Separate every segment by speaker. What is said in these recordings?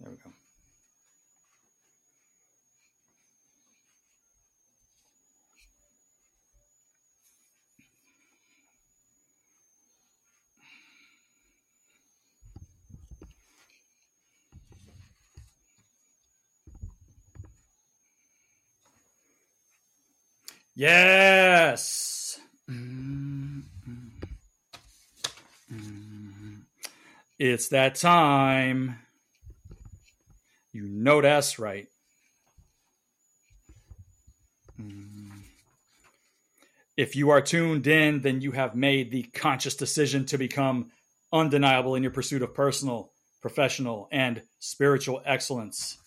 Speaker 1: There we go. Yes. Mm-hmm. Mm-hmm. Mm-hmm. It's that time. You know that's right. Mm-hmm. If you are tuned in, then you have made the conscious decision to become undeniable in your pursuit of personal, professional, and spiritual excellence.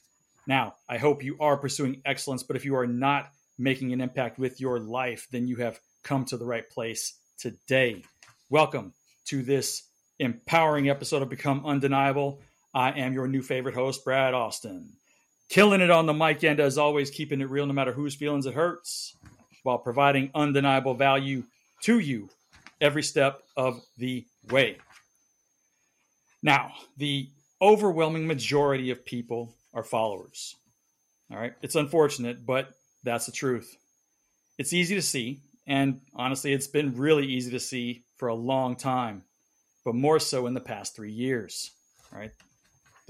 Speaker 1: Now, I hope you are pursuing excellence, but if you are not making an impact with your life, then you have come to the right place today. Welcome to this empowering episode of Become Undeniable. I am your new favorite host, Brad Austin. Killing it on the mic and as always, keeping it real no matter whose feelings it hurts, while providing undeniable value to you every step of the way. Now, the overwhelming majority of people are followers. All right. It's unfortunate, but that's the truth. It's easy to see, and honestly, it's been really easy to see for a long time, but more so in the past three years. Right?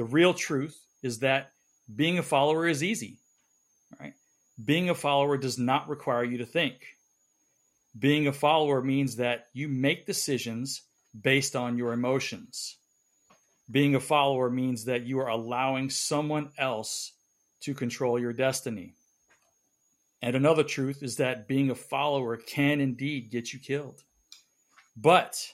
Speaker 1: The real truth is that being a follower is easy. Right? Being a follower does not require you to think. Being a follower means that you make decisions based on your emotions. Being a follower means that you are allowing someone else to control your destiny. And another truth is that being a follower can indeed get you killed. But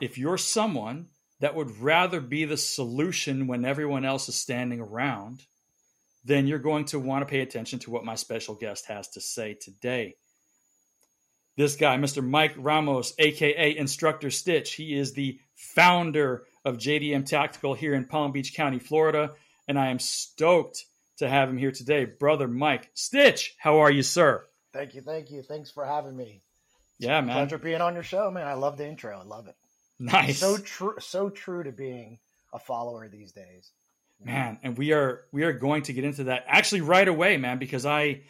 Speaker 1: if you're someone that would rather be the solution when everyone else is standing around, then you're going to want to pay attention to what my special guest has to say today. This guy, Mr. Mike Ramos, aka Instructor Stitch, he is the founder of JDM Tactical here in Palm Beach County, Florida, and I am stoked to have him here today. Brother Mike Stitch, how are you, sir?
Speaker 2: Thank you, thank you. Thanks for having me.
Speaker 1: Yeah, man.
Speaker 2: Pleasure being on your show, man. I love the intro. I love it.
Speaker 1: Nice.
Speaker 2: So true so true to being a follower these days.
Speaker 1: Man, and we are we are going to get into that actually right away, man, because I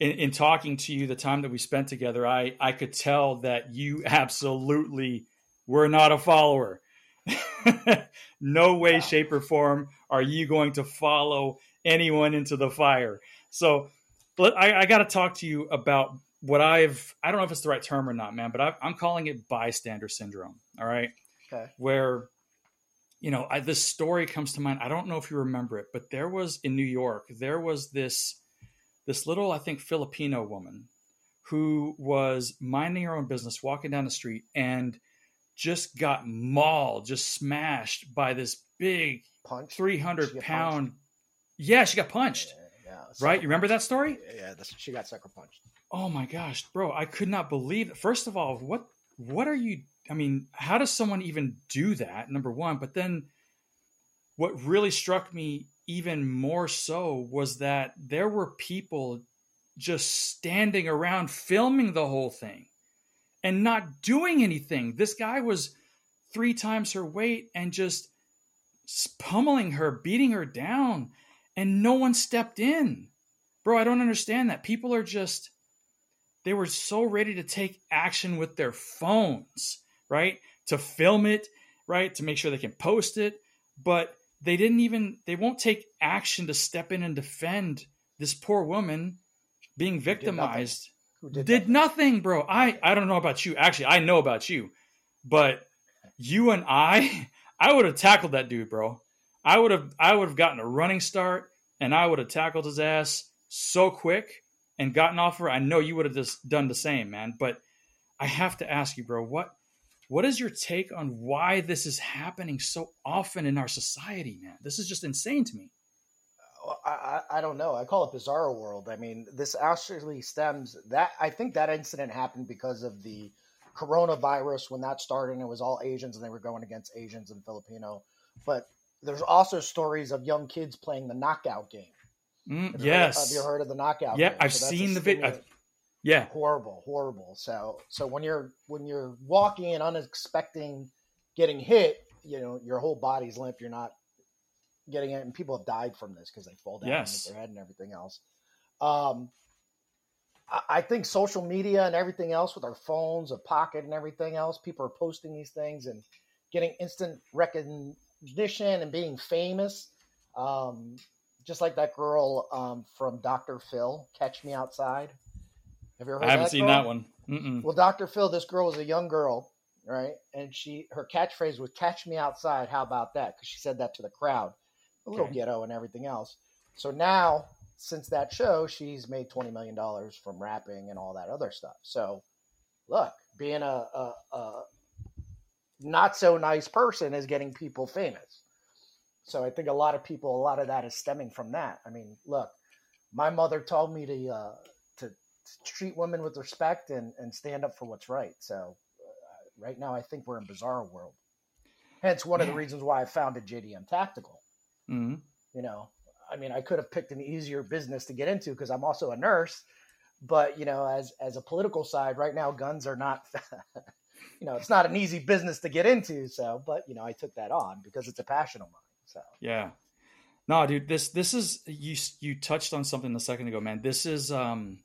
Speaker 1: in, in talking to you the time that we spent together, I I could tell that you absolutely were not a follower. no way, shape, or form are you going to follow anyone into the fire. So, but I, I got to talk to you about what I've, I don't know if it's the right term or not, man, but I, am calling it bystander syndrome. All right.
Speaker 2: Okay.
Speaker 1: Where, you know, I, this story comes to mind. I don't know if you remember it, but there was in New York, there was this, this little, I think, Filipino woman who was minding her own business, walking down the street, and just got mauled, just smashed by this big
Speaker 2: Punch.
Speaker 1: 300 pound yeah, she got punched. Yeah, yeah. right? You remember that story?
Speaker 2: Yeah, she got sucker punched.
Speaker 1: Oh my gosh, bro! I could not believe. It. First of all, what what are you? I mean, how does someone even do that? Number one, but then what really struck me even more so was that there were people just standing around filming the whole thing and not doing anything. This guy was three times her weight and just pummeling her, beating her down and no one stepped in. Bro, I don't understand that. People are just, they were so ready to take action with their phones, right? To film it, right? To make sure they can post it. But they didn't even, they won't take action to step in and defend this poor woman being victimized.
Speaker 2: Who did,
Speaker 1: did nothing. nothing, bro. I, I don't know about you. Actually, I know about you. But you and I, I would have tackled that dude, bro. I would have I would have gotten a running start and I would have tackled his ass so quick and gotten off her. I know you would have just done the same, man. But I have to ask you, bro, what what is your take on why this is happening so often in our society, man? This is just insane to me.
Speaker 2: I, I, don't know. I call it bizarre world. I mean, this actually stems that I think that incident happened because of the coronavirus when that started. And it was all Asians and they were going against Asians and Filipino. But there's also stories of young kids playing the knockout game.
Speaker 1: Mm,
Speaker 2: have
Speaker 1: yes.
Speaker 2: Heard, have you heard of the knockout?
Speaker 1: Yeah,
Speaker 2: game?
Speaker 1: I've so seen the video. Yeah,
Speaker 2: horrible, horrible. So, so when you're when you're walking and unexpecting getting hit, you know your whole body's limp. You're not getting it, and people have died from this because they fall down
Speaker 1: Yes.
Speaker 2: and hit their head and everything else. Um, I, I think social media and everything else with our phones, a pocket, and everything else, people are posting these things and getting instant recognition and being famous. Um, just like that girl um, from Dr. Phil, Catch Me Outside. Have you ever heard
Speaker 1: I haven't
Speaker 2: that
Speaker 1: seen
Speaker 2: girl?
Speaker 1: that one. Mm-mm.
Speaker 2: Well, Dr. Phil, this girl was a young girl, right? And she her catchphrase was "Catch me outside." How about that? Because she said that to the crowd, a little
Speaker 1: Okay.
Speaker 2: ghetto and everything else. So now, since that show, she's made twenty million dollars from rapping and all that other stuff. So, look, being a, a, a not so nice person is getting people famous. So I think a lot of people, a lot of that is stemming from that. I mean, look, my mother told me to uh, to treat women with respect and, and stand up for what's right. So uh, right now, I think we're in bizarre world. Hence, one of the reasons why I founded JDM Tactical.
Speaker 1: Mhm.
Speaker 2: You know, I mean, I could have picked an easier business to get into because I'm also a nurse. But you know, as as a political side, right now, guns are not. you know, it's not an easy business to get into. So, but you know, I took that on because it's a passion of mine. So
Speaker 1: Yeah. No, dude, this this is you you touched on something a second ago, man. This is um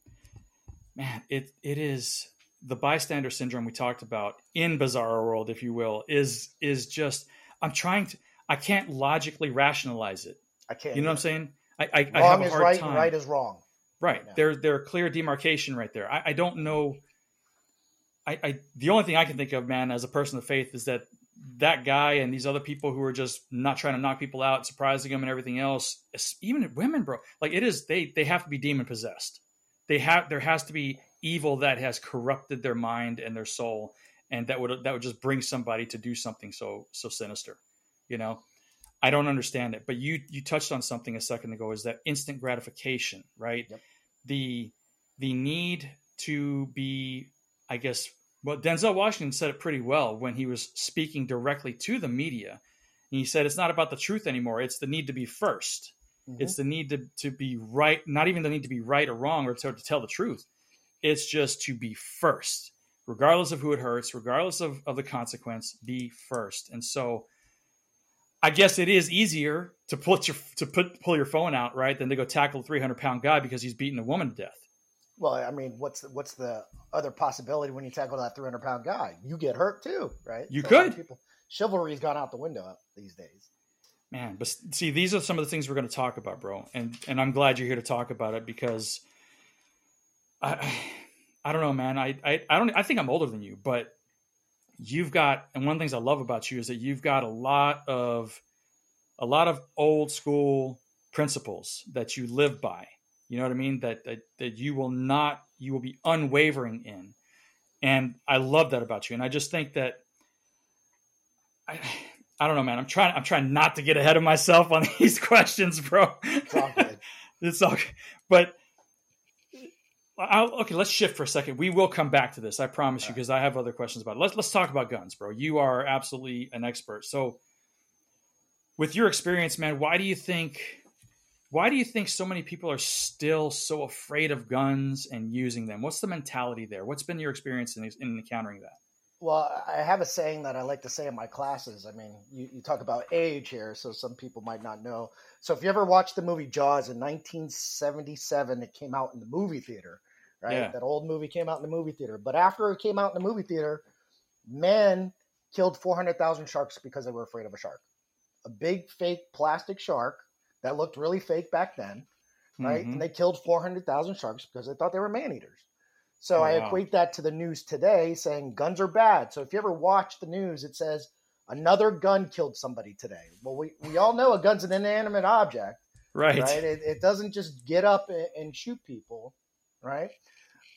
Speaker 1: man, it it is the bystander syndrome we talked about in bizarre world, if you will, is is just I'm trying to I can't logically rationalize it.
Speaker 2: I can't.
Speaker 1: You know what I'm saying? I I, I have
Speaker 2: Wrong
Speaker 1: a
Speaker 2: is
Speaker 1: hard
Speaker 2: right,
Speaker 1: time.
Speaker 2: and right is wrong.
Speaker 1: Right.
Speaker 2: now.
Speaker 1: There, there are clear demarcation right there. I, I don't know. I, I, the only thing I can think of, man, as a person of faith, is that that guy and these other people who are just not trying to knock people out, surprising them, and everything else. Even women, bro, like it is. They, they have to be demon possessed. They have. There has to be evil that has corrupted their mind and their soul, and that would that would just bring somebody to do something so so sinister. You know. I don't understand it, but you you touched on something a second ago. Is that instant gratification, right?
Speaker 2: Yep.
Speaker 1: The the need to be, I guess, well, Denzel Washington said it pretty well when he was speaking directly to the media. And he said it's not about the truth anymore; it's the need to be 1st
Speaker 2: Mhm.
Speaker 1: It's the need to to be right, not even the need to be right or wrong or to, to tell the truth. It's just to be first, regardless of who it hurts, regardless of, of the consequence. Be first, and so. I guess it is easier to put your to put pull your phone out right than to go tackle a three hundred pound guy because he's beating a woman to death.
Speaker 2: Well, I mean, what's the, what's the other possibility when you tackle that 300 pound guy? You get hurt too, right?
Speaker 1: You
Speaker 2: So a lot of
Speaker 1: could.
Speaker 2: People, chivalry's gone out the window these days.
Speaker 1: Man, but see, these are some of the things we're going to talk about, bro, and and I'm glad you're here to talk about it because I I don't know, man. I I, I don't I think I'm older than you, but you've got and one of the things I love about you is that you've got a lot of a lot of old school principles that you live by. You know what I mean? That that, that you will not you will be unwavering in. And I love that about you. And I just think that I I don't know, man. I'm trying I'm trying not to get ahead of myself on these questions, bro.
Speaker 2: It's all good.
Speaker 1: it's all but I'll, okay, let's shift for a second. We will come back to this. I promise you,
Speaker 2: All right.
Speaker 1: because I have other questions about it. Let's let's talk about guns, bro. You are absolutely an expert. So, with your experience, man, why do you think why do you think so many people are still so afraid of guns and using them? What's the mentality there? What's been your experience in, in encountering that?
Speaker 2: Well, I have a saying that I like to say in my classes. I mean, you, you talk about age here, so some people might not know. So, if you ever watched the movie Jaws in 1977, it came out in the movie theater, right?
Speaker 1: Yeah.
Speaker 2: That old movie came out in the movie theater. But after it came out in the movie theater, men killed 400,000 sharks because they were afraid of a shark. A big fake plastic shark that looked really fake back then, right?
Speaker 1: Mhm.
Speaker 2: And they killed 400,000 sharks because they thought they were man eaters. So
Speaker 1: Oh,
Speaker 2: I equate that to the news today saying guns are bad. So if you ever watch the news, it says another gun killed somebody today. Well, we, we all know a gun's an inanimate object,
Speaker 1: Right.
Speaker 2: right? It, it doesn't just get up and, and shoot people, right?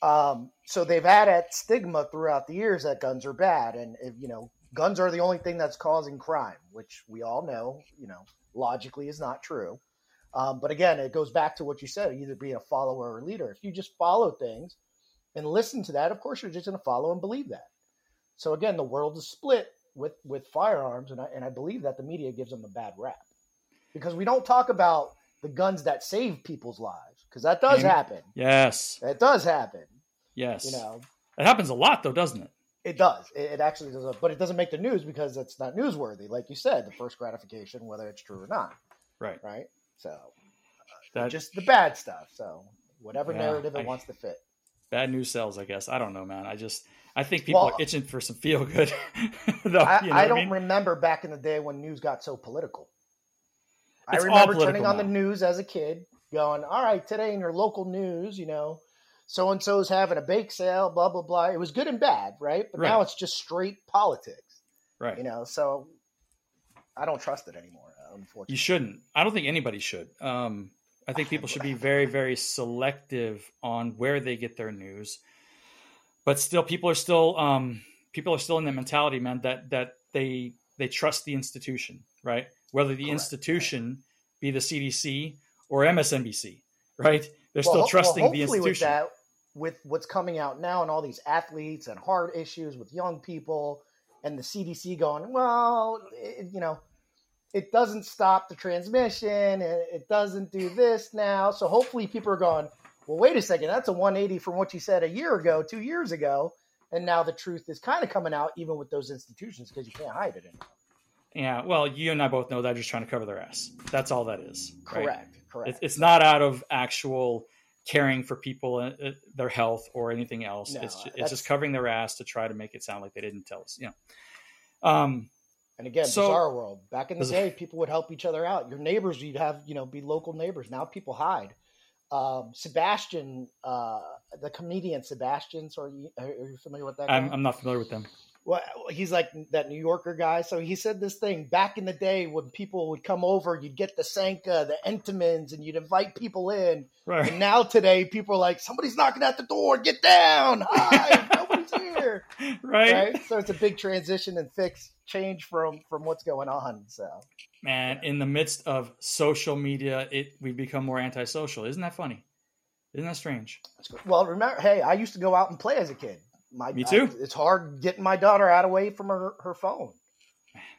Speaker 2: Um, so they've had that stigma throughout the years that guns are bad, and if, you know, guns are the only thing that's causing crime, which we all know, you know, logically is not true. Um, but again, it goes back to what you said: either being a follower or a leader. If you just follow things and listen to that, of course, you're just going to follow and believe that. So again, the world is split with with firearms, and I, and I believe that the media gives them a bad rap because we don't talk about the guns that save people's lives because that does happen.
Speaker 1: yes.
Speaker 2: That does happen.
Speaker 1: Yes.
Speaker 2: You know,
Speaker 1: It happens a lot, though, doesn't it?
Speaker 2: It does. It, it actually does, but it doesn't make the news because it's not newsworthy. Like you said, the first gratification, whether it's true or not.
Speaker 1: Right.
Speaker 2: Right. So uh,
Speaker 1: That
Speaker 2: just the bad stuff. So whatever
Speaker 1: Yeah,
Speaker 2: narrative it
Speaker 1: I-
Speaker 2: wants to fit.
Speaker 1: bad news sells, I guess. I don't know, man. I just I think people
Speaker 2: Well-
Speaker 1: are itching for some feel good. Though,
Speaker 2: I,
Speaker 1: you know
Speaker 2: I don't
Speaker 1: mean?
Speaker 2: remember back in the day when news got so political. I
Speaker 1: It's all
Speaker 2: remember
Speaker 1: political
Speaker 2: turning on the news as a kid, going, "All right, today in your local news, you know, so and so's having a bake sale, blah blah blah." It was good and bad, right? But now it's just straight politics,
Speaker 1: right.
Speaker 2: you know. So I don't trust it anymore, Unfortunately, You
Speaker 1: shouldn't. I don't think anybody should. Um, I think people should be very, very selective on where they get their news. But still, people are still um, people are still in that mentality, man. That that they they trust the institution, right? Whether the
Speaker 2: Correct,
Speaker 1: institution be the CDC or MSNBC, right? They're
Speaker 2: Well,
Speaker 1: still trusting
Speaker 2: well,
Speaker 1: the institution.
Speaker 2: With that, with what's coming out now and all these athletes and heart issues with young people, and the CDC going, well, it, you know, it doesn't stop the transmission, and it doesn't do this now. So hopefully, people are going, well, wait a second, that's a 180 from what you said a year ago, two years ago, and now the truth is kind of coming out, even with those institutions, because you can't hide it anymore.
Speaker 1: Yeah, well, you and I both know they're just trying to cover their ass. That's all that is. right?
Speaker 2: Correct.
Speaker 1: It's, it's not out of actual caring for people, uh, uh, their health, or anything else.
Speaker 2: No,
Speaker 1: it's, ju- it's just covering their ass to try to make it sound like they didn't tell us. You know. Um,
Speaker 2: And again,
Speaker 1: So-
Speaker 2: bizarre world. Back in the day, people would help each other out. Your neighbors, you'd have, you know, be local neighbors. Now people hide. Um, Sebastian, uh, the comedian Sebastian, so are you, are you familiar with that?
Speaker 1: I'm. I'm not familiar with them.
Speaker 2: Well, he's like that New Yorker guy. So he said this thing back in the day when people would come over, you'd get the Sanka, the Entenmann's, and you'd invite people in.
Speaker 1: Right.
Speaker 2: And now today, people are like, somebody's knocking at the door, get down, hide, nobody's here
Speaker 1: right.
Speaker 2: right? So it's a big transition and fix change from from what's going on. So
Speaker 1: Man, in the midst of social media, it we've become more antisocial. Isn't that funny? Isn't that strange?
Speaker 2: well, remember, hey, I used to go out and play as a kid. My,
Speaker 1: Me too.
Speaker 2: I- it's hard getting my daughter out of away from her her phone.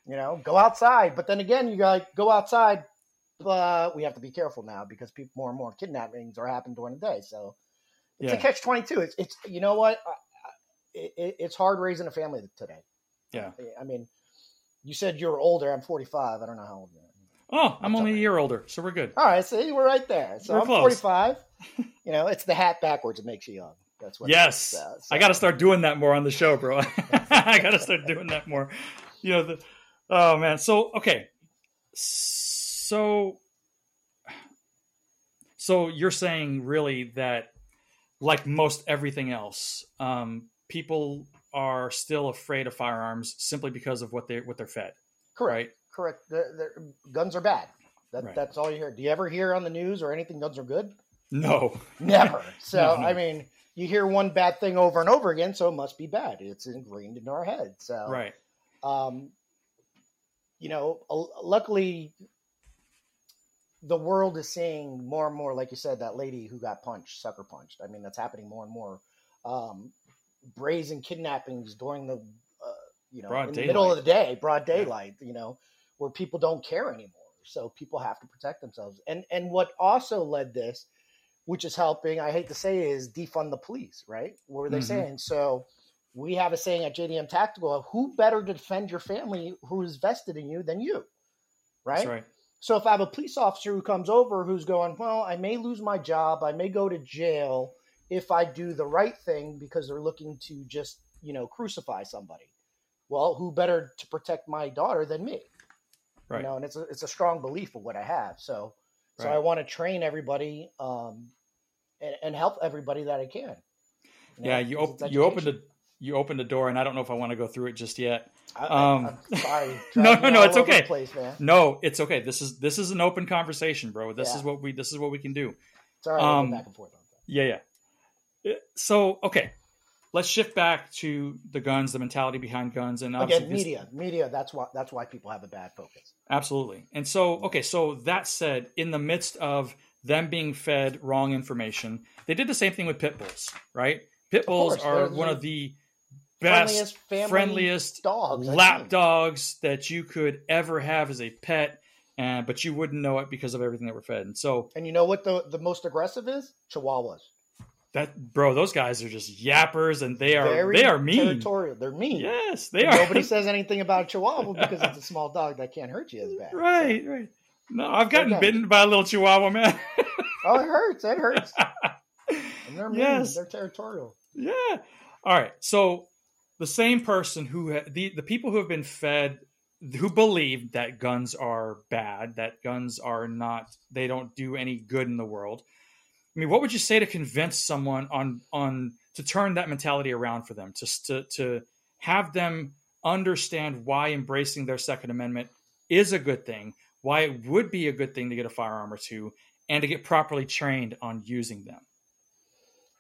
Speaker 2: You know, go outside, but then again, you got go outside, but we have to be careful now because people more and more kidnappings are happening during the day. So it's a catch twenty two. It's it's you know what, it, it's hard raising a family today.
Speaker 1: Yeah.
Speaker 2: I mean, you said you're older. I'm 45. I don't know how old you are.
Speaker 1: Oh, I'm only a year older, so we're good.
Speaker 2: All right, see, we're right there. So
Speaker 1: We're
Speaker 2: I'm
Speaker 1: close.
Speaker 2: 45. you know, it's the hat backwards that makes you young. That's what.
Speaker 1: Yes,
Speaker 2: so-
Speaker 1: I got to start doing that more on the show, bro. I got to start doing that more. You know, the, oh man. So okay, so so you're saying really that, like most everything else, um, people are still afraid of firearms simply because of what they what they're fed,
Speaker 2: correct.
Speaker 1: right?
Speaker 2: Correct. The, the, guns are bad. That,
Speaker 1: Right.
Speaker 2: That's all you hear. Do you ever hear on the news or anything? Guns are good.
Speaker 1: No,
Speaker 2: Never. So
Speaker 1: No, no.
Speaker 2: I mean, you hear one bad thing over and over again, so it must be bad. It's ingrained in our head. So
Speaker 1: right?
Speaker 2: um, you know, luckily, the world is seeing more and more, like you said, that lady who got punched, sucker punched. I mean, that's happening more and more. Um, brazen kidnappings during the, uh, you know,
Speaker 1: Broad
Speaker 2: in the middle of the day, broad
Speaker 1: Yeah.
Speaker 2: daylight, you know, where people don't care anymore. So people have to protect themselves. And and what also led this, which is helping, I hate to say, is defund the police, right? What were they
Speaker 1: Mhm.
Speaker 2: saying? So we have a saying at JDM Tactical: "Who better to defend your family who is vested in you than you?" Right.
Speaker 1: That's right.
Speaker 2: So if I have a police officer who comes over who's going, "Well, I may lose my job, I may go to jail if I do the right thing because they're looking to just you know crucify somebody." Well, who better to protect my daughter than me?
Speaker 1: Right.
Speaker 2: You know, and it's a, it's a strong belief of what I have. So so
Speaker 1: Right.
Speaker 2: I want to train everybody um, and, and help everybody that I can. know,
Speaker 1: Yeah, you op- you opened the you opened a door, and I don't know if I want to go through it just yet.
Speaker 2: I, I-
Speaker 1: um,
Speaker 2: I'm sorry.
Speaker 1: No, no, no, it's okay.
Speaker 2: Place.
Speaker 1: No, it's okay. This is this is an open conversation, bro. This
Speaker 2: Yeah.
Speaker 1: is what we this is what we can do.
Speaker 2: Sorry, I
Speaker 1: Um,
Speaker 2: back and forth on that.
Speaker 1: Yeah, yeah. Uh, So okay, let's shift back to the guns, the mentality behind guns, and obviously
Speaker 2: Again, media, media. That's why that's why people have a bad focus.
Speaker 1: Absolutely. And so, okay, so that said, in the midst of them being fed wrong information, they did the same thing with pit bulls, right? Pit bulls
Speaker 2: course,
Speaker 1: are one of the best,
Speaker 2: friendliest
Speaker 1: friendliest
Speaker 2: dogs.
Speaker 1: Lap dogs that you could ever have as a pet, and but you wouldn't know it because of everything that we're fed. And so
Speaker 2: And you know what the the most aggressive is? Chihuahuas.
Speaker 1: that, bro, those guys are just yappers, and they are
Speaker 2: Very
Speaker 1: they are mean.
Speaker 2: Territorial. They're mean.
Speaker 1: Yes, they
Speaker 2: And
Speaker 1: are.
Speaker 2: Nobody says anything about a Chihuahua because it's a small dog that can't hurt you as bad.
Speaker 1: right, right. No, I've gotten Again. bitten by a little Chihuahua, man.
Speaker 2: oh, it hurts. It hurts. And they're mean. Yes. They're territorial.
Speaker 1: Yeah. All right. So the same person who ha- the the people who have been fed who believe that guns are bad, that guns are not they don't do any good in the world. I mean, what would you say to convince someone on on to turn that mentality around for them, to to to have them understand why embracing their Second Amendment is a good thing, why it would be a good thing to get a firearm or two, and to get properly trained on using them.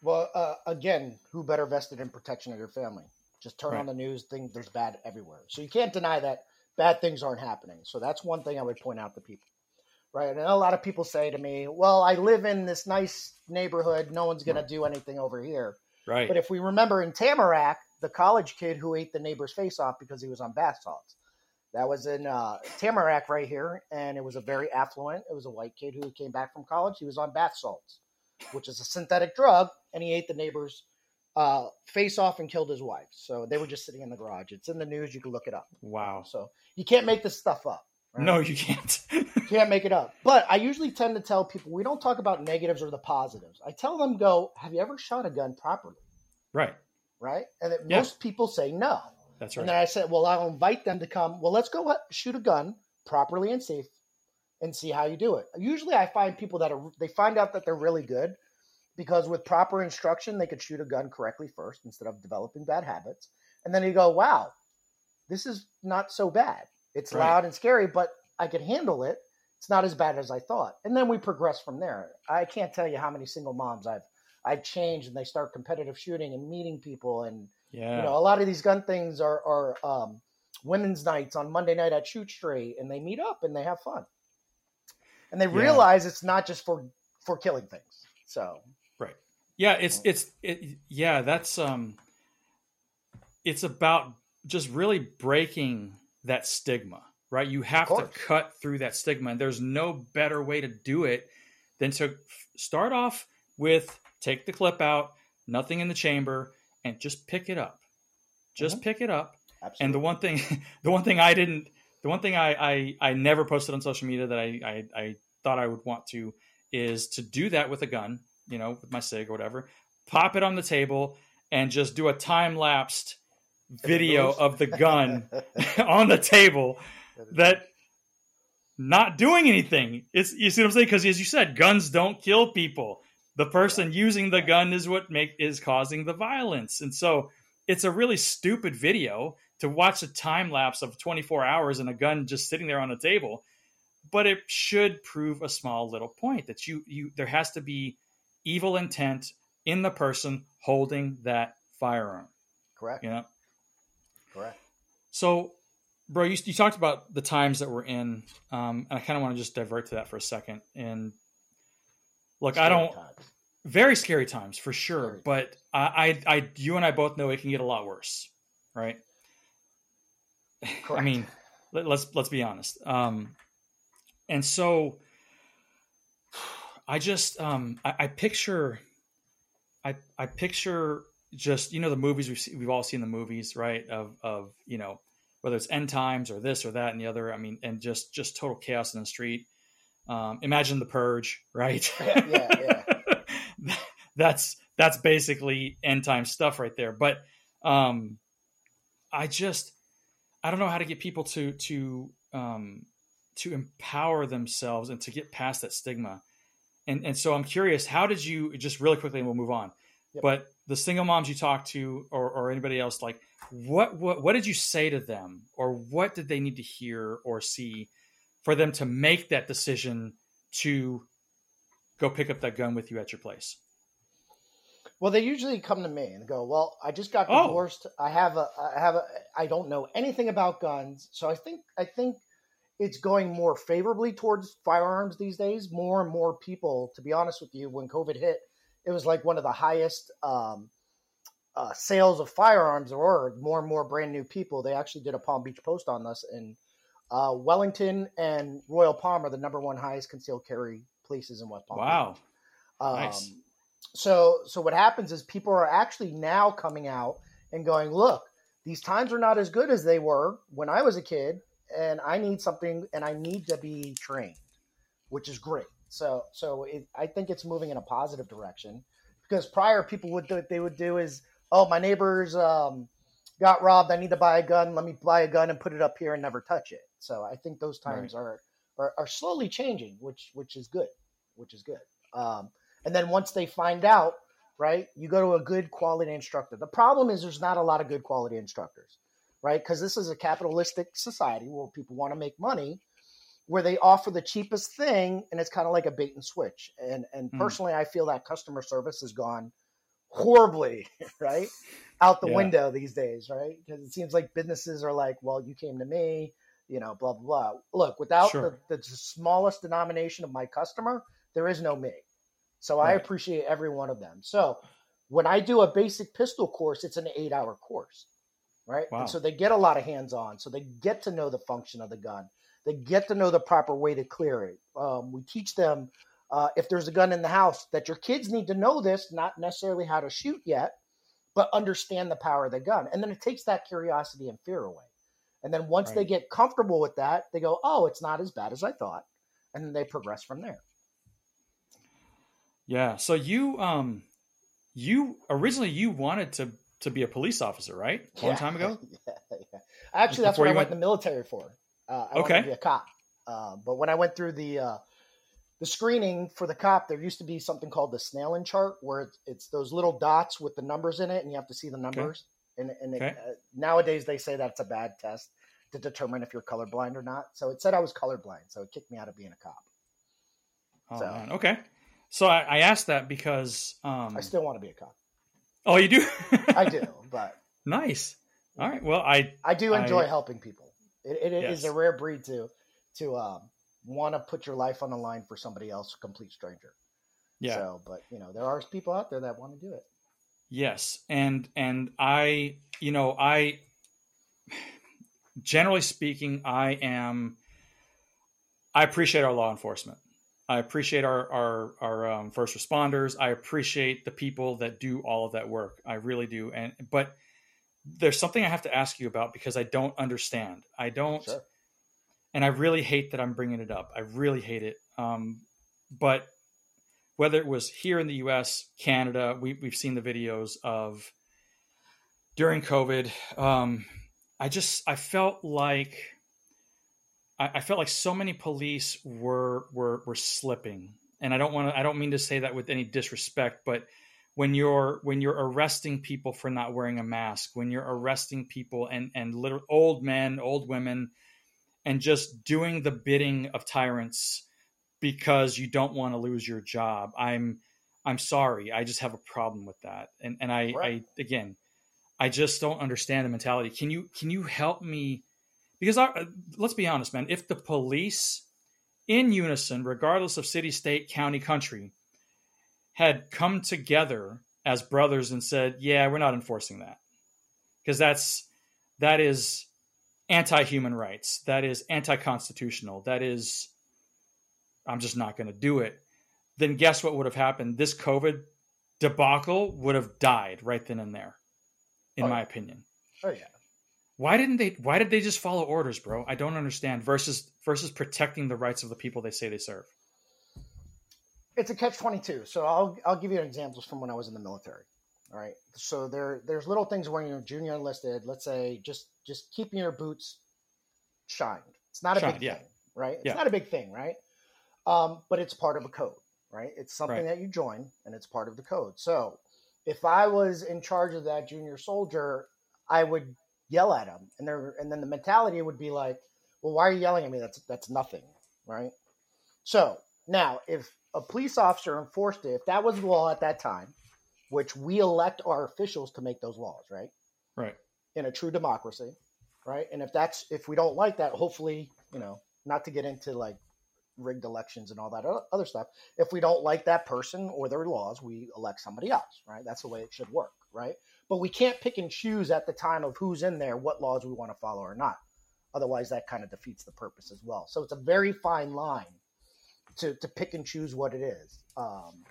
Speaker 2: Well, uh, again, who better vested in protection of your family? Just turn right. on the news, thing there's bad everywhere. So you can't deny that bad things aren't happening. So that's one thing I would point out to people. Right. And a lot of people say to me, well, I live in this nice neighborhood. No one's going to do anything over here.
Speaker 1: Right.
Speaker 2: But if we remember in Tamarac, the college kid who ate the neighbor's face off because he was on bath salts. That was in uh, Tamarac right here, and it was a very affluent. It was a white kid who came back from college. He was on bath salts, which is a synthetic drug, and he ate the neighbor's uh, face off and killed his wife. So they were just sitting in the garage. It's in the news. You can look it up.
Speaker 1: Wow.
Speaker 2: So you can't make this stuff up.
Speaker 1: Right? No, you can't.
Speaker 2: you can't make it up. But I usually tend to tell people we don't talk about negatives or the positives. I tell them, go, have you ever shot a gun properly?
Speaker 1: Right.
Speaker 2: Right. And that yeah. most people say no.
Speaker 1: That's right.
Speaker 2: And then I said, well, I'll invite them to come. Well, let's go shoot a gun properly and safe and see how you do it. Usually I find people that are, they find out that they're really good because with proper instruction, they could shoot a gun correctly first instead of developing bad habits. And then you go, wow, this is not so bad. It's right. loud and scary, but I could handle it. It's not as bad as I thought. And then we progress from there. I can't tell you how many single moms I've I've changed and they start competitive shooting and meeting people and yeah. you know a lot of these gun things are are um, women's nights on Monday night at Shoot Straight and they meet up and they have fun. And they yeah. realize it's not just for for killing things. So
Speaker 1: Right. Yeah, it's it's it, yeah, that's um it's about just really breaking that stigma, right? You have to cut through that stigma, and there's no better way to do it than to start off with take the clip out, nothing in the chamber, and just pick it up. Just mm-hmm. pick it up. Absolutely. And the one thing, the one thing I didn't, the one thing I I, I never posted on social media that I, I I thought I would want to is to do that with a gun, you know, with my sig or whatever. Pop it on the table and just do a time lapsed video of the gun on the table that not doing anything. It's you see what I'm saying? Because as you said, guns don't kill people. The person using the gun is what make is causing the violence. And so it's a really stupid video to watch a time lapse of 24 hours and a gun just sitting there on a table. But it should prove a small little point that you you there has to be evil intent in the person holding that firearm.
Speaker 2: Correct.
Speaker 1: You know?
Speaker 2: Correct.
Speaker 1: So, bro, you, you talked about the times that we're in, um, and I kind of want to just divert to that for a second. And look, scary I don't. Times. Very scary times for sure, scary. but I, I, I, you and I both know it can get a lot worse, right? Correct. I mean, let, us let's, let's be honest. Um, and so, I just um, I, I picture, I I picture just you know the movies we've seen, we've all seen the movies right of of you know whether it's end times or this or that and the other i mean and just just total chaos in the street um, imagine the purge right?
Speaker 2: Yeah, yeah,
Speaker 1: yeah. that's that's basically end time stuff right there. But um i just i don't know how to get people to to um to empower themselves and to get past that stigma. And and so i'm curious how did you just really quickly and we'll move on. Yep. but the single moms you talked to or, or anybody else like what, what what did you say to them? Or what did they need to hear or see for them to make that decision to go pick up that gun with you at your place
Speaker 2: well they usually come to me and go well i just got oh. divorced oh. i have a i have a i don't know anything about guns so i think i think it's going more favorably towards firearms these days more and more people to be honest with you when covid hit it was like one of the highest um, uh, sales of firearms or more and more brand new people. They actually did a Palm Beach post on this, and uh, Wellington and Royal Palm are the number one highest concealed carry places in West Palm.
Speaker 1: Wow,
Speaker 2: Um, nice. So, so what happens is people are actually now coming out and going, "Look, these times are not as good as they were when I was a kid, and I need something, and I need to be trained." which is great. So so it, I think it's moving in a positive direction because prior people would do what they would do is oh my neighbors um, got robbed I need to buy a gun let me buy a gun and put it up here and never touch it. So I think those times right. are, are, are slowly changing, which which is good, which is good. Um, and then once they find out, right, you go to a good quality instructor. The problem is there's not a lot of good quality instructors, right? Because this is a capitalistic society where people want to make money, where they offer the cheapest thing, and it's kind of like a bait and switch. And and mm. personally, I feel that customer service has gone horribly, right, out the yeah. window these days, right? Because it seems like businesses are like, well, you came to me you know, blah, blah, blah. Look, without sure. the, the, smallest denomination of my customer, there is no me. So right. I appreciate every one of them. So when I do a basic pistol course, it's an eight hour course, right? Wow. And so they get a lot of hands on. So they get to know the function of the gun. They get to know the proper way to clear it. Um, we teach them uh, if there's a gun in the house that your kids need to know this, not necessarily how to shoot yet, but understand the power of the gun. And then it takes that curiosity and fear away. And then once right. they get comfortable with that, they go, "Oh, it's not as bad as I thought," and then they progress from there.
Speaker 1: Yeah. So you um you originally you wanted to to be a police officer, right? A long yeah. time ago. yeah,
Speaker 2: yeah. Actually, that's what I went, went in the military for. Uh, I okay. wanted to be a cop. Uh, but when I went through the uh, the screening for the cop, there used to be something called the Snellen chart, where it's, it's, those little dots with the numbers in it, and you have to see the numbers. Okay. And, and okay. it, uh, nowadays they say that's a bad test to determine if you're colorblind or not. So it said I was colorblind, so it kicked me out of being a cop.
Speaker 1: Oh, so, man. okay. So I, I, asked that because um,
Speaker 2: I still want to be a cop.
Speaker 1: Oh, you do?
Speaker 2: I do, but
Speaker 1: nice. All right. Well, I
Speaker 2: I do enjoy I, helping people. It, it yes. is a rare breed to to um, want to put your life on the line for somebody else, a complete stranger. Yeah. So, but you know, there are people out there that want to do it.
Speaker 1: Yes, and and I, you know, I generally speaking, I am. I appreciate our law enforcement. I appreciate our our, our um, first responders. I appreciate the people that do all of that work. I really do. And but there's something I have to ask you about because I don't understand. I don't, sure. And I really hate that I'm bringing it up. I really hate it. Um, but whether it was here in the U.S., Canada, we, we've seen the videos of during COVID. Um, I just I felt like I, I felt like so many police were were were slipping, and I don't want to I don't mean to say that with any disrespect, but when you're when you're arresting people for not wearing a mask, when you're arresting people and and little old men, old women, and just doing the bidding of tyrants because you don't want to lose your job, I'm I'm sorry. I just have a problem with that, and and I, right. I again I just don't understand the mentality. Can you can you help me? Because I, let's be honest, man. If the police, in unison, regardless of city, state, county, country, had come together as brothers and said, "Yeah, we're not enforcing that," because that's that is anti-human rights. That is anti-constitutional. That is, I'm just not going to do it. Then guess what would have happened? This COVID debacle would have died right then and there in oh, my opinion.
Speaker 2: Oh yeah.
Speaker 1: Why didn't they? Why did they just follow orders, bro? I don't understand. Versus versus protecting the rights of the people they say they serve.
Speaker 2: It's a catch twenty two. So I'll I'll give you examples from when I was in the military. All right. So there there's little things when you're junior enlisted. Let's say just just keeping your boots shined. It's not a shined, big yeah. thing, right? It's yeah. not a big thing, right? Um, but it's part of a code, right? It's something right. that you join, and it's part of the code. So if I was in charge of that junior soldier, I would yell at him, and there, and then the mentality would be like, "Well, why are you yelling at me? That's that's nothing, right?" So now, if a police officer enforced it, if that was the law at that time, which we elect our officials to make those laws, right?
Speaker 1: Right.
Speaker 2: In a true democracy, right? And if that's if we don't like that, hopefully, you know, not to get into like rigged elections and all that other stuff. If we don't like that person or their laws, we elect somebody else, right? That's the way it should work, right? But we can't pick and choose at the time of who's in there what laws we want to follow or not. Otherwise, that kind of defeats the purpose as well. So it's a very fine line to, to pick and choose what it is. Um,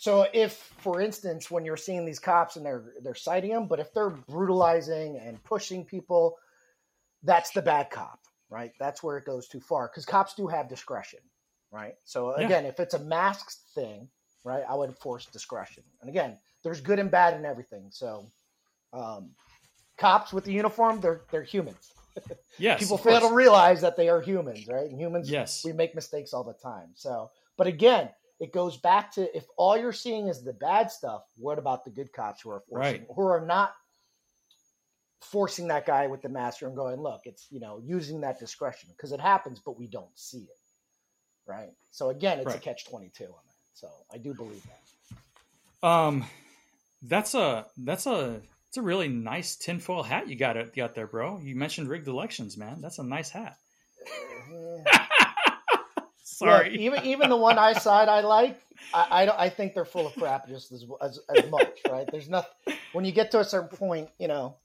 Speaker 2: so if, for instance, when you're seeing these cops and they're they're citing them, but if they're brutalizing and pushing people, that's the bad cop right? That's where it goes too far because cops do have discretion, right? So
Speaker 1: Yeah.
Speaker 2: again, if it's a masked thing, right, I would enforce discretion. And again, there's good and bad in everything. So um, cops with the uniform, they're they're humans.
Speaker 1: Yes.
Speaker 2: People fail to realize that they are humans, right? And humans,
Speaker 1: Yes.
Speaker 2: we make mistakes all the time. So, but again, it goes back to if all you're seeing is the bad stuff, what about the good cops who are forcing,
Speaker 1: Right.
Speaker 2: who are not forcing that guy with the master and going, look, it's you know using that discretion because it happens, but we don't see it, right? So again, it's a catch twenty two on that. So I do believe that.
Speaker 1: Um, that's a that's a it's a really nice tinfoil hat you got it got there, bro. You mentioned rigged elections, man. That's a nice hat. Sorry.
Speaker 2: Look, even even the one I side I like, I, I don't. I think they're full of crap just as, as as much, right? There's nothing. When you get to a certain point, you know,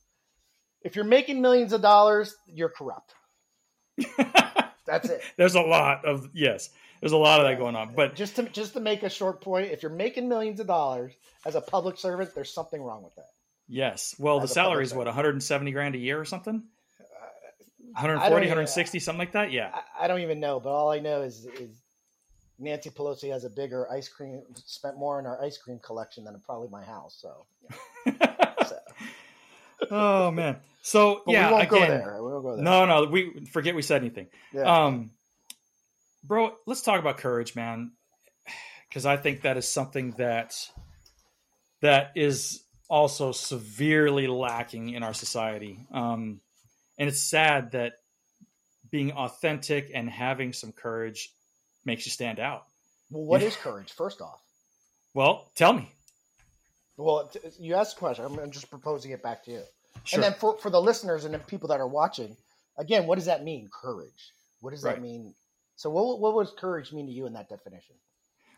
Speaker 2: if you're making millions of dollars, you're corrupt. That's it.
Speaker 1: There's a lot of yes. There's a lot of that going on, but
Speaker 2: just to just to make a short point, if you're making millions of dollars as a public servant, there's something wrong with that.
Speaker 1: yes. Well, the
Speaker 2: As a
Speaker 1: salary is what 170 grand a year or something.
Speaker 2: I
Speaker 1: 140,
Speaker 2: even-
Speaker 1: 160, something like that. Yeah.
Speaker 2: I, I don't even know, but all I know is is Nancy Pelosi has a bigger ice cream, spent more on our ice cream collection than probably my house. So, so.
Speaker 1: oh man. So
Speaker 2: But
Speaker 1: yeah,
Speaker 2: we won't
Speaker 1: again,
Speaker 2: go there. We won't go there.
Speaker 1: no, no, we forget we said anything.
Speaker 2: Yeah.
Speaker 1: Um, bro, let's talk about courage, man, because I think that is something that that is also severely lacking in our society. Um, and it's sad that being authentic and having some courage makes you stand out.
Speaker 2: well, what is courage? First off,
Speaker 1: Well, tell me.
Speaker 2: well, you asked a question. I'm, just proposing it back to you.
Speaker 1: Sure.
Speaker 2: And then for for the listeners and the people that are watching, again, what does that mean? Courage. What does
Speaker 1: Right.
Speaker 2: that mean? So, what what would courage mean to you in that definition?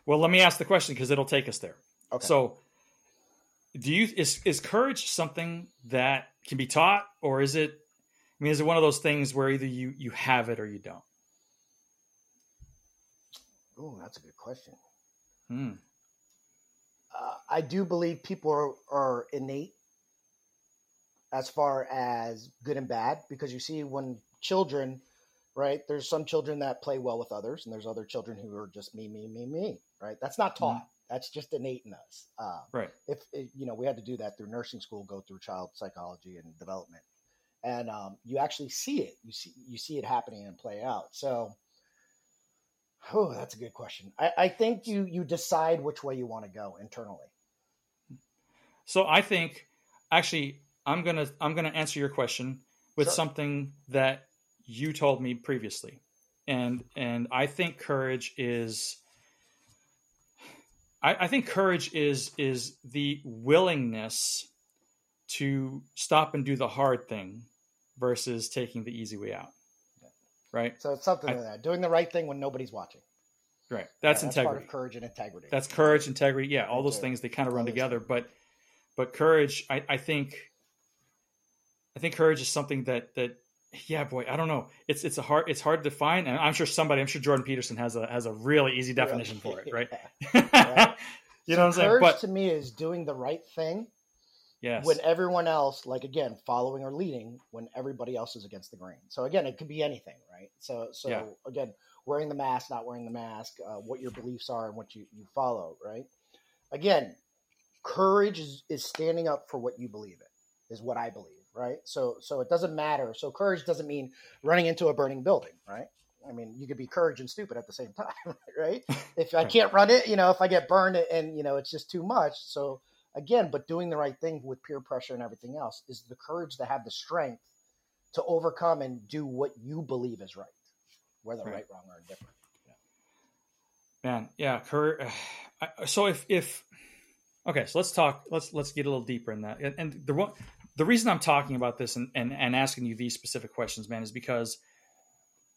Speaker 1: well, let me ask the question because it'll take us there.
Speaker 2: Okay.
Speaker 1: So, do you is is courage something that can be taught, or is it? I mean, is it one of those things where either you you have it or you don't?
Speaker 2: Oh, that's a good question.
Speaker 1: Hmm.
Speaker 2: uh, I do believe people are, are innate as far as good and bad because you see when children, right? There's some children that play well with others, and there's other children who are just me, me, me, me, right? That's not taught. That's just innate in us. Uh,
Speaker 1: Right.
Speaker 2: if if, you know, we had to do that through nursing school, go through child psychology and development, and um, you actually see it. You see you see it happening and play out. So, oh, that's a good question. I, I think you you decide which way you want to go internally.
Speaker 1: So I think actually I'm gonna I'm gonna answer your question with
Speaker 2: Sure.
Speaker 1: something that you told me previously, and and I think courage is. I, I think courage is is the willingness to stop and do the hard thing versus taking the easy way out. Right,
Speaker 2: So it's something
Speaker 1: I-
Speaker 2: like that. Doing the right thing when nobody's watching.
Speaker 1: right. That's
Speaker 2: Yeah, part
Speaker 1: integrity.
Speaker 2: of courage and integrity.
Speaker 1: That's courage, integrity. Yeah, all those things they kind of run together. But but courage, I, I think, I think courage is something that that yeah, boy, I don't know. It's it's a hard it's hard to define, and I'm sure somebody, I'm sure Jordan Peterson has a has a really easy definition for it, right? You know what I'm saying?
Speaker 2: Courage
Speaker 1: But
Speaker 2: to me is doing the right thing
Speaker 1: yes,
Speaker 2: when everyone else, like again, following or leading when everybody else is against the grain. So again, it could be anything, right? So so
Speaker 1: Yeah.
Speaker 2: again, wearing the mask, not wearing the mask, uh, what your beliefs are and what you, you follow, right? Again, courage is, is standing up for what you believe in, is what I believe, right? So so it doesn't matter. So courage doesn't mean running into a burning building, right? I mean, you could be courage and stupid at the same time, right? If I can't run it, you know, if I get burned and you know it's just too much. So again, but doing the right thing with peer pressure and everything else is the courage to have the strength to overcome and do what you believe is right, whether
Speaker 1: Right.
Speaker 2: right, wrong, or indifferent.
Speaker 1: man, yeah, courage. So if if okay, so let's talk. Let's let's get a little deeper in that. And, and the one the reason I'm talking about this and, and and asking you these specific questions, man, is because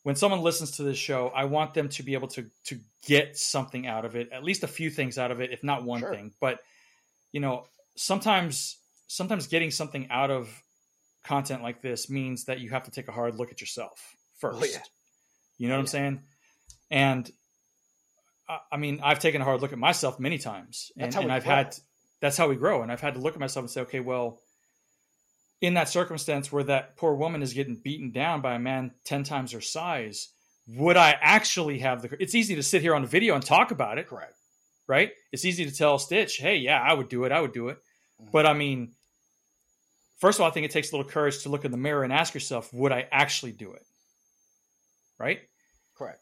Speaker 1: when someone listens to this show, I want them to be able to to get something out of it, at least a few things out of it, if not one
Speaker 2: Sure.
Speaker 1: thing. But you know, sometimes sometimes getting something out of content like this means that you have to take a hard look at yourself oh, first.
Speaker 2: Oh, yeah.
Speaker 1: You know what
Speaker 2: Oh,
Speaker 1: I'm
Speaker 2: yeah.
Speaker 1: saying? And I, I mean, I've taken a hard look at myself many times, and, and I've
Speaker 2: grow.
Speaker 1: had that's how we grow. And I've had to look at myself and say, okay, well, in that circumstance where that poor woman is getting beaten down by a man ten times her size, would I actually have the? It's easy to sit here on a video and talk about it,
Speaker 2: Correct.
Speaker 1: Right? It's easy to tell Stitch, "Hey, yeah, I would do it. I would do it."
Speaker 2: Mhm.
Speaker 1: But I mean, first of all, I think it takes a little courage to look in the mirror and ask yourself, "Would I actually do it?" Right?
Speaker 2: Correct.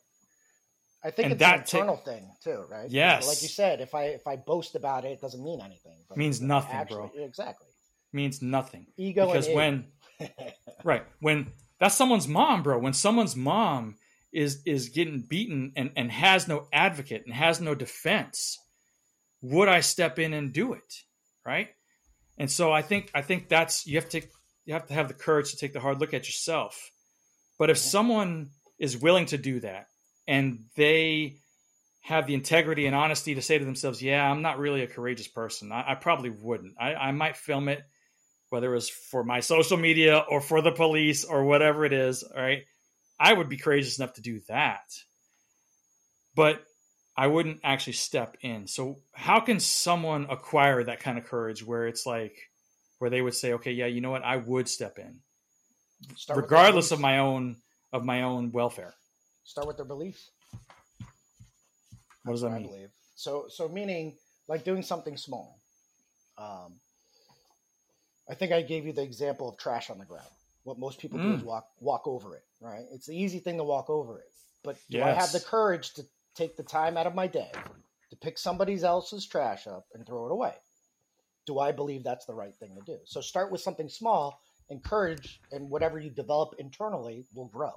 Speaker 2: I think
Speaker 1: And
Speaker 2: it's an internal thing too, right?
Speaker 1: Yes.
Speaker 2: Like you said, if I if I boast about it, it doesn't mean anything. But
Speaker 1: Means nothing, bro.
Speaker 2: Exactly.
Speaker 1: Means nothing.
Speaker 2: Ego
Speaker 1: because when right when that's someone's mom bro when someone's mom is is getting beaten and and has no advocate and has no defense would i step in and do it right? And so i think i think that's you have to you have to have the courage to take the hard look at yourself. But if someone is willing to do that and they have the integrity and honesty to say to themselves yeah i'm not really a courageous person. I, I probably wouldn't. I, I might film it whether it was for my social media or for the police or whatever it is, all right, I would be courageous enough to do that. But I wouldn't actually step in. So how can someone acquire that kind of courage where it's like where they would say, okay, yeah, you know what, I would step in,
Speaker 2: Start
Speaker 1: regardless of my own of my own welfare.
Speaker 2: start with their beliefs.
Speaker 1: What does that
Speaker 2: I
Speaker 1: mean?
Speaker 2: believe. So so meaning like doing something small. Um, I think I gave you the example of trash on the ground. What most people do is
Speaker 1: Mm.
Speaker 2: walk walk over it, right? It's the easy thing to walk over it. But do I have the courage to take the time out of my day to pick somebody else's trash up and throw it away? Do I believe that's the right thing to do? So start with something small, encourage, and whatever you develop internally will grow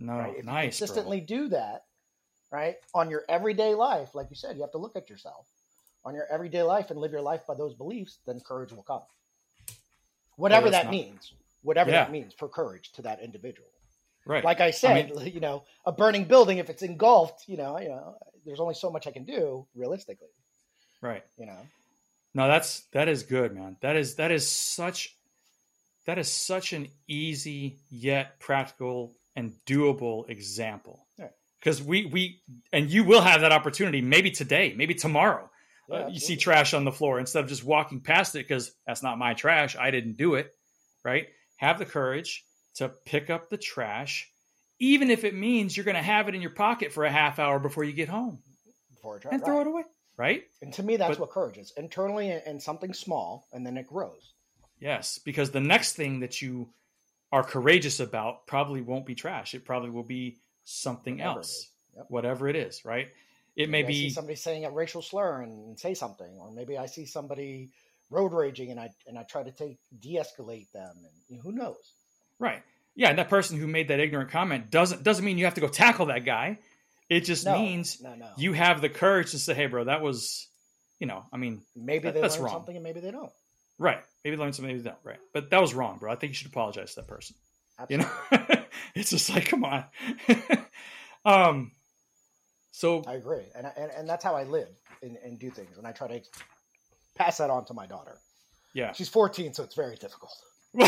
Speaker 1: No,
Speaker 2: right? If
Speaker 1: nice.
Speaker 2: you consistently do that, right, on your everyday life, like you said, you have to look at yourself on your everyday life and live your life by those beliefs. Then courage will come, whatever that
Speaker 1: not-
Speaker 2: means. Whatever
Speaker 1: Yeah.
Speaker 2: that means for courage to that individual.
Speaker 1: right.
Speaker 2: Like I said, you know, a burning building, if it's engulfed, you know, you know, there's only so much I can do realistically.
Speaker 1: right.
Speaker 2: You know,
Speaker 1: No, that's that is good, man. That is that is such that is such an easy yet practical and doable example. Because we we and you will have that opportunity maybe today, maybe tomorrow.
Speaker 2: Yeah,
Speaker 1: Uh, you see trash on the floor instead of just walking past it because that's not my trash. I didn't do it. Right? Have the courage to pick up the trash, even if it means you're going to have it in your pocket for a half hour before you get home
Speaker 2: before
Speaker 1: and throw
Speaker 2: right.
Speaker 1: it away. Right?
Speaker 2: And to me, that's
Speaker 1: But-
Speaker 2: what courage is internally and, something small, and then it grows.
Speaker 1: Yes, because the next thing that you are courageous about probably won't be trash. It probably will be something
Speaker 2: Whatever
Speaker 1: else,
Speaker 2: is. Yep.
Speaker 1: whatever it is, right? It may
Speaker 2: Maybe see
Speaker 1: be
Speaker 2: somebody saying a racial slur and say something, or maybe I see somebody road raging and I and I try to take de-escalate them, and you know, who knows?
Speaker 1: right. Yeah, and that person who made that ignorant comment doesn't doesn't mean you have to go tackle that guy. It just
Speaker 2: No,
Speaker 1: means
Speaker 2: no, no.
Speaker 1: you have the courage to say, "Hey, bro, that was, you know, I mean,
Speaker 2: maybe
Speaker 1: that-
Speaker 2: they
Speaker 1: that's
Speaker 2: learn
Speaker 1: wrong.
Speaker 2: something and maybe they don't.
Speaker 1: right? Maybe learn something, maybe they don't, right? But that was wrong, bro. I think you should apologize to that person. You know, it's just like, come on. um, so
Speaker 2: I agree, and, I- and and that's how I live and, and do things, and I try to pass that on to my daughter.
Speaker 1: yeah.
Speaker 2: She's 14, so it's very difficult.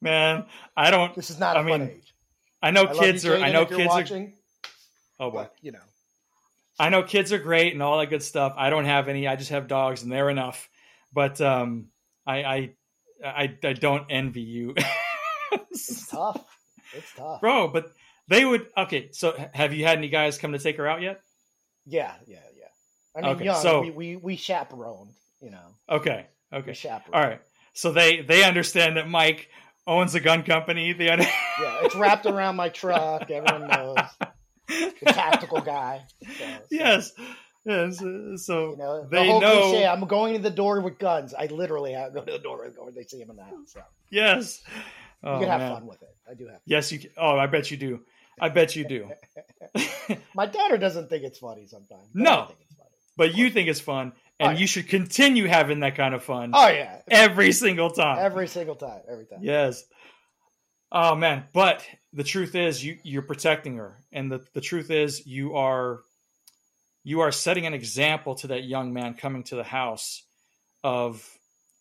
Speaker 1: Man, I don't.
Speaker 2: This is not a
Speaker 1: I mean,
Speaker 2: age.
Speaker 1: I know
Speaker 2: I
Speaker 1: kids
Speaker 2: you,
Speaker 1: are. I know kids are. Oh boy,
Speaker 2: but, you know,
Speaker 1: I know kids are great and all that good stuff. I don't have any. I just have dogs, and they're enough. But um, I, I, I, I don't envy you,
Speaker 2: it's tough. It's tough.
Speaker 1: bro. But they would. Okay, so have you had any guys come to take her out yet?
Speaker 2: Yeah, yeah. I mean,
Speaker 1: Okay,
Speaker 2: young.
Speaker 1: so-
Speaker 2: we, we we chaperoned. You know,
Speaker 1: Okay,
Speaker 2: we
Speaker 1: okay,
Speaker 2: chaperoned.
Speaker 1: all right. So they they understand that Mike owns a gun company. They under-
Speaker 2: Yeah, it's wrapped around my truck. Everyone knows the tactical guy. So, so,
Speaker 1: yes, yes. uh, So
Speaker 2: You know, the
Speaker 1: they
Speaker 2: whole
Speaker 1: know.
Speaker 2: cliche. I'm going to the door with guns. I literally have, to go to the door when they see him in the house. So
Speaker 1: Yes.
Speaker 2: you
Speaker 1: Oh,
Speaker 2: can have
Speaker 1: man.
Speaker 2: fun with it. I do have.
Speaker 1: Yes, you. Can. Oh, I bet you do. I bet you do.
Speaker 2: My daughter doesn't think it's funny sometimes.
Speaker 1: No. But you think it's fun, and
Speaker 2: Oh, yeah.
Speaker 1: you should continue having that kind of fun
Speaker 2: Oh yeah,
Speaker 1: every single time.
Speaker 2: every single time, every time.
Speaker 1: Yes. Oh man, but the truth is you you're protecting her and the the truth is you are you are setting an example to that young man coming to the house of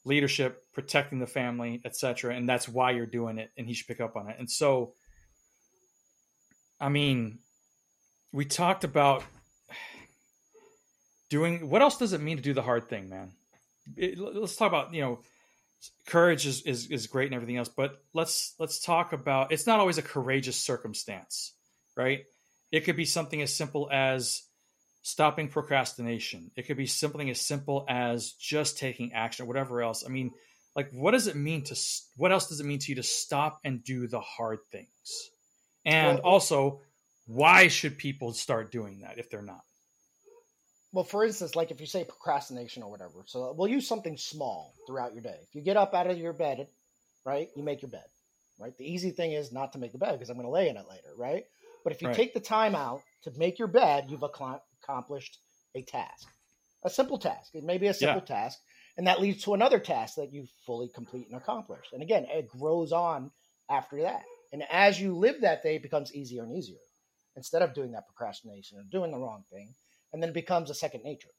Speaker 1: leadership, protecting the family, etc. and that's why you're doing it and he should pick up on it. And so I mean, we talked about doing what else does it mean to do the hard thing, man? It- let's talk about, you know, courage is, is is great and everything else, but let's let's talk about it's not always a courageous circumstance, right? It could be something as simple as stopping procrastination. It could be something as simple as just taking action or whatever else. I mean, like what does it mean to what else does it mean to you to stop and do the hard things? And also, why should people start doing that if they're not?
Speaker 2: Well, for instance, like if you say procrastination or whatever, so we'll use something small throughout your day. If you get up out of your bed, right, you make your bed, right? The easy thing is not to make the bed because I'm going to lay in it later, right? But if you right. take the time out to make your bed, you've accomplished a task, a simple task. It may be a simple yeah. task, and that leads to another task that you fully complete and accomplish. And again, it grows on after that. And as you live that day, it becomes easier and easier. Instead of doing that procrastination or doing the wrong thing, and then it becomes a second nature,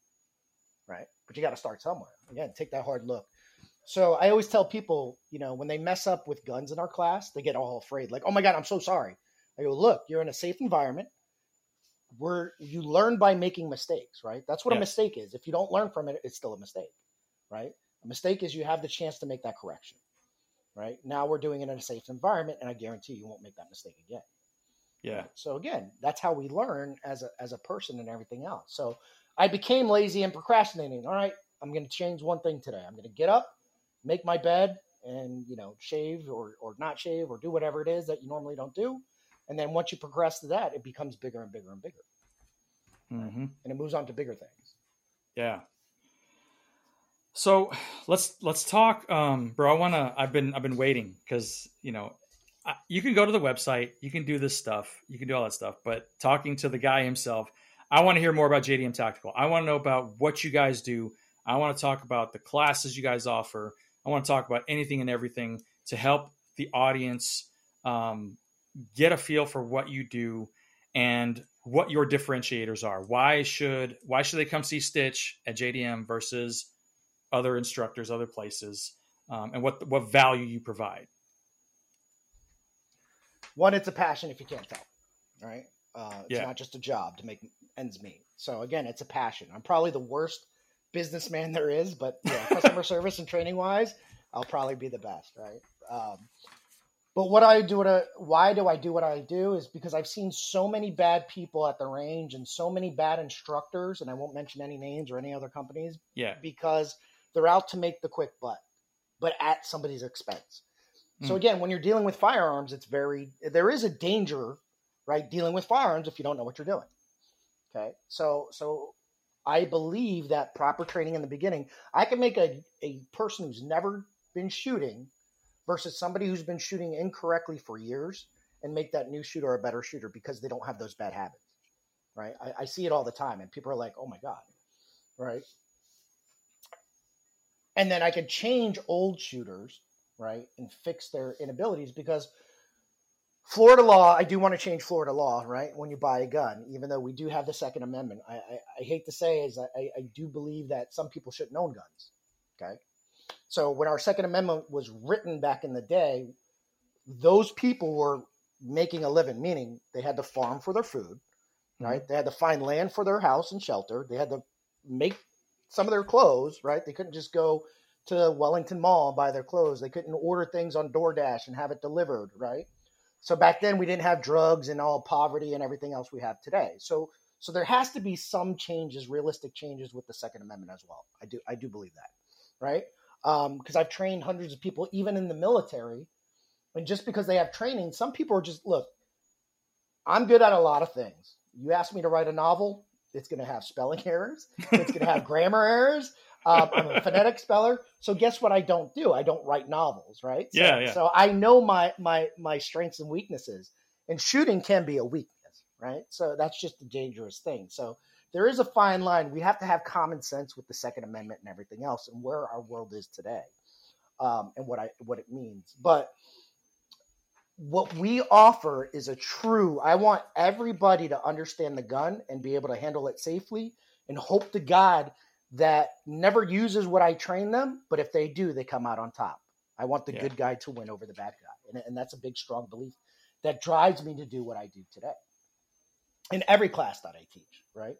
Speaker 2: right? But you got to start somewhere. Again, take that hard look. So I always tell people, you know, when they mess up with guns in our class, they get all afraid, like, "Oh my god, I'm so sorry." I go, "Look, you're in a safe environment. Where you learn by making mistakes, right? That's what a mistake is. If you don't learn from it, it's still a mistake, right? A mistake is you have the chance to make that correction, right? Now we're doing it in a safe environment, and I guarantee you won't make that mistake again.
Speaker 1: Yeah.
Speaker 2: So again, that's how we learn as a as a person and everything else. So I became lazy and procrastinating. All right, I'm going to change one thing today. I'm going to get up, make my bed, and you know, shave or or not shave or do whatever it is that you normally don't do. And then once you progress to that, it becomes bigger and bigger and bigger.
Speaker 1: Mm-hmm.
Speaker 2: And it moves on to bigger things.
Speaker 1: Yeah. So let's let's talk, um, bro. I wanna. I've been I've been waiting because you know you can go to the website, you can do this stuff, you can do all that stuff, but talking to the guy himself, I want to hear more about JDM Tactical. I want to know about what you guys do. I want to talk about the classes you guys offer. I want to talk about anything and everything to help the audience um, get a feel for what you do and what your differentiators are. Why should why should they come see Stitch at JDM versus other instructors, other places, um, and what what value you provide?
Speaker 2: One, it's a passion if you can't tell, right? Uh, it's yeah. not just a job to make ends meet. So again, it's a passion. I'm probably the worst businessman there is, but yeah, customer service and training wise, I'll probably be the best, right? Um, but what I do, what I, why do I do what I do is because I've seen so many bad people at the range and so many bad instructors, and I won't mention any names or any other companies.
Speaker 1: Yeah.
Speaker 2: Because they're out to make the quick butt, but at somebody's expense. So hmm. again, when you're dealing with firearms, it's very there is a danger, right? Dealing with firearms if you don't know what you're doing. Okay, so so I believe that proper training in the beginning, I can make a a person who's never been shooting versus somebody who's been shooting incorrectly for years and make that new shooter a better shooter because they don't have those bad habits. Right? I, I see it all the time, and people are like, "Oh my god!" Right? And then I can change old shooters right, and fix their inabilities because Florida law, I do want to change Florida law, right? When you buy a gun, even though we do have the Second Amendment, I, I, I hate to say is I, I do believe that some people shouldn't own guns. Okay, so when our Second Amendment was written back in the day, those people were making a living, meaning they had to farm for their food, right? Mm-hmm. They had to find land for their house and shelter. They had to make some of their clothes, right? They couldn't just go to Wellington Mall and buy their clothes. They couldn't order things on DoorDash and have it delivered, right? So back then we didn't have drugs and all poverty and everything else we have today. So so there has to be some changes, realistic changes with the Second Amendment as well. I do I do believe that, right? Because um, I've trained hundreds of people, even in the military, and just because they have training, some people are just look. I'm good at a lot of things. You ask me to write a novel, it's going to have spelling errors. It's going to have grammar errors. Um, I'm a phonetic speller. So guess what I don't do? I don't write novels, right? So,
Speaker 1: yeah, yeah.
Speaker 2: So I know my my my strengths and weaknesses, and shooting can be a weakness, right? So that's just a dangerous thing. So there is a fine line. We have to have common sense with the Second Amendment and everything else, and where our world is today, um, and what I what it means. But what we offer is a true. I want everybody to understand the gun and be able to handle it safely, and hope to God that never uses what I train them, but if they do, they come out on top. I want the yeah. good guy to win over the bad guy. And, and that's a big, strong belief that drives me to do what I do today in every class that I teach, right?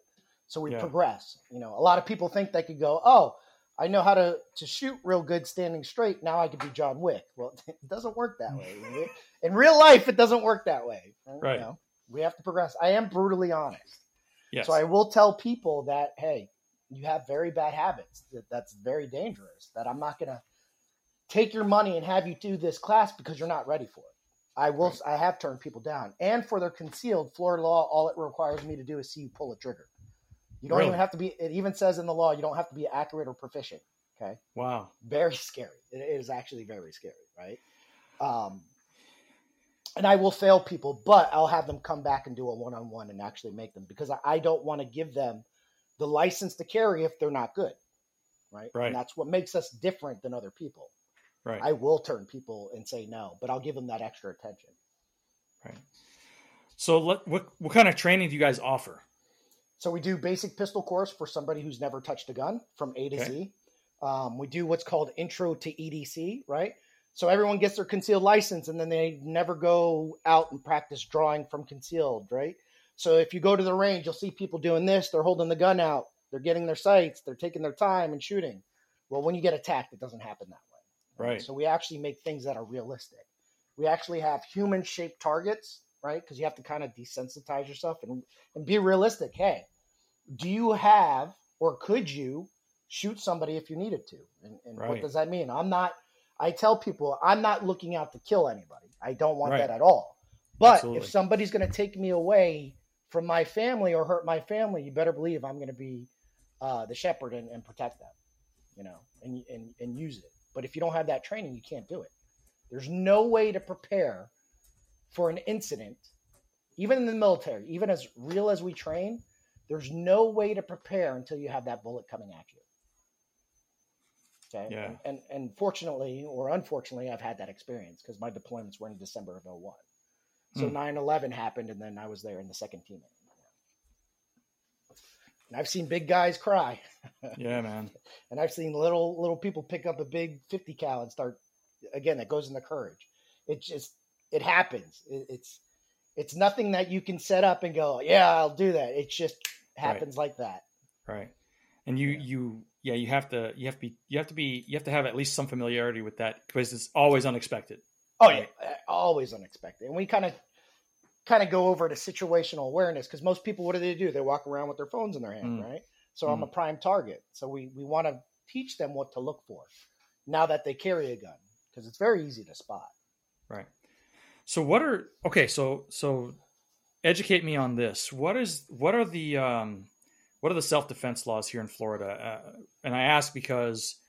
Speaker 2: So we yeah. progress. You know, a lot of people think they could go, oh, I know how to, to shoot real good standing straight. Now I could be John Wick. Well, it doesn't work that way. In real life, it doesn't work that way.
Speaker 1: Right.
Speaker 2: You know, we have to progress. I am brutally honest.
Speaker 1: Yes.
Speaker 2: So I will tell people that, hey, you have very bad habits. That that's very dangerous. That I'm not going to take your money and have you do this class because you're not ready for it. I will.
Speaker 1: Right.
Speaker 2: I have turned people down, and for their concealed Florida law, all it requires me to do is see you pull a trigger. You don't
Speaker 1: Really?
Speaker 2: even have to be. It even says in the law you don't have to be accurate or proficient. Okay,
Speaker 1: wow.
Speaker 2: very scary. It is actually very scary, right? Um, and I will fail people, but I'll have them come back and do a one-on-one and actually make them because I don't want to give them the license to carry if they're not good, right?
Speaker 1: Right.
Speaker 2: And that's what makes us different than other people.
Speaker 1: Right.
Speaker 2: I will turn people and say no, but I'll give them that extra attention.
Speaker 1: right. So let, what what kind of training do you guys offer?
Speaker 2: So we do basic pistol course for somebody who's never touched a gun from A to
Speaker 1: Okay.
Speaker 2: Z. Um, we do what's called intro to EDC, right? So everyone gets their concealed license and then they never go out and practice drawing from concealed, right? So if you go to the range, you'll see people doing this. They're holding the gun out. They're getting their sights. They're taking their time and shooting. Well, when you get attacked, it doesn't happen that way.
Speaker 1: Right.
Speaker 2: So we actually make things that are realistic. We actually have human shaped targets, right? Because you have to kind of desensitize yourself and, and be realistic. Hey, do you have or could you shoot somebody if you needed to? And, and what does that mean? I'm not, I tell people, I'm not looking out to kill anybody. I don't want
Speaker 1: Right.
Speaker 2: that at all. But
Speaker 1: Absolutely.
Speaker 2: if somebody's going to take me away from my family or hurt my family, you better believe I'm going to be uh, the shepherd and, and protect them, you know, and, and, and use it. But if you don't have that training, you can't do it. There's no way to prepare for an incident, even in the military, even as real as we train, there's no way to prepare until you have that bullet coming at you. Okay.
Speaker 1: Yeah.
Speaker 2: And, and, and fortunately or unfortunately, I've had that experience because my deployments were in December of 01. So
Speaker 1: Hmm.
Speaker 2: 9 11 happened, and then I was there in the second team. And I've seen big guys cry,
Speaker 1: Yeah, man.
Speaker 2: and I've seen little little people pick up a big 50 cal and start. Again, that goes in the courage. It just it happens. It, it's it's nothing that you can set up and go, yeah, I'll do that. It just happens like that.
Speaker 1: Right. And you
Speaker 2: Yeah.
Speaker 1: you yeah you have to you have to be you have to be you have to have at least some familiarity with that because it's always unexpected.
Speaker 2: Oh yeah, always unexpected. And we kind of kind of go over to situational awareness because most people, what do they do? They walk around with their phones in their hand,
Speaker 1: Mm.
Speaker 2: right? So I'm a prime target. So we we want to teach them what to look for now that they carry a gun because it's very easy to spot.
Speaker 1: Right. So what are okay? So so educate me on this. What is what are the um, what are the self defense laws here in Florida? Uh, and I ask because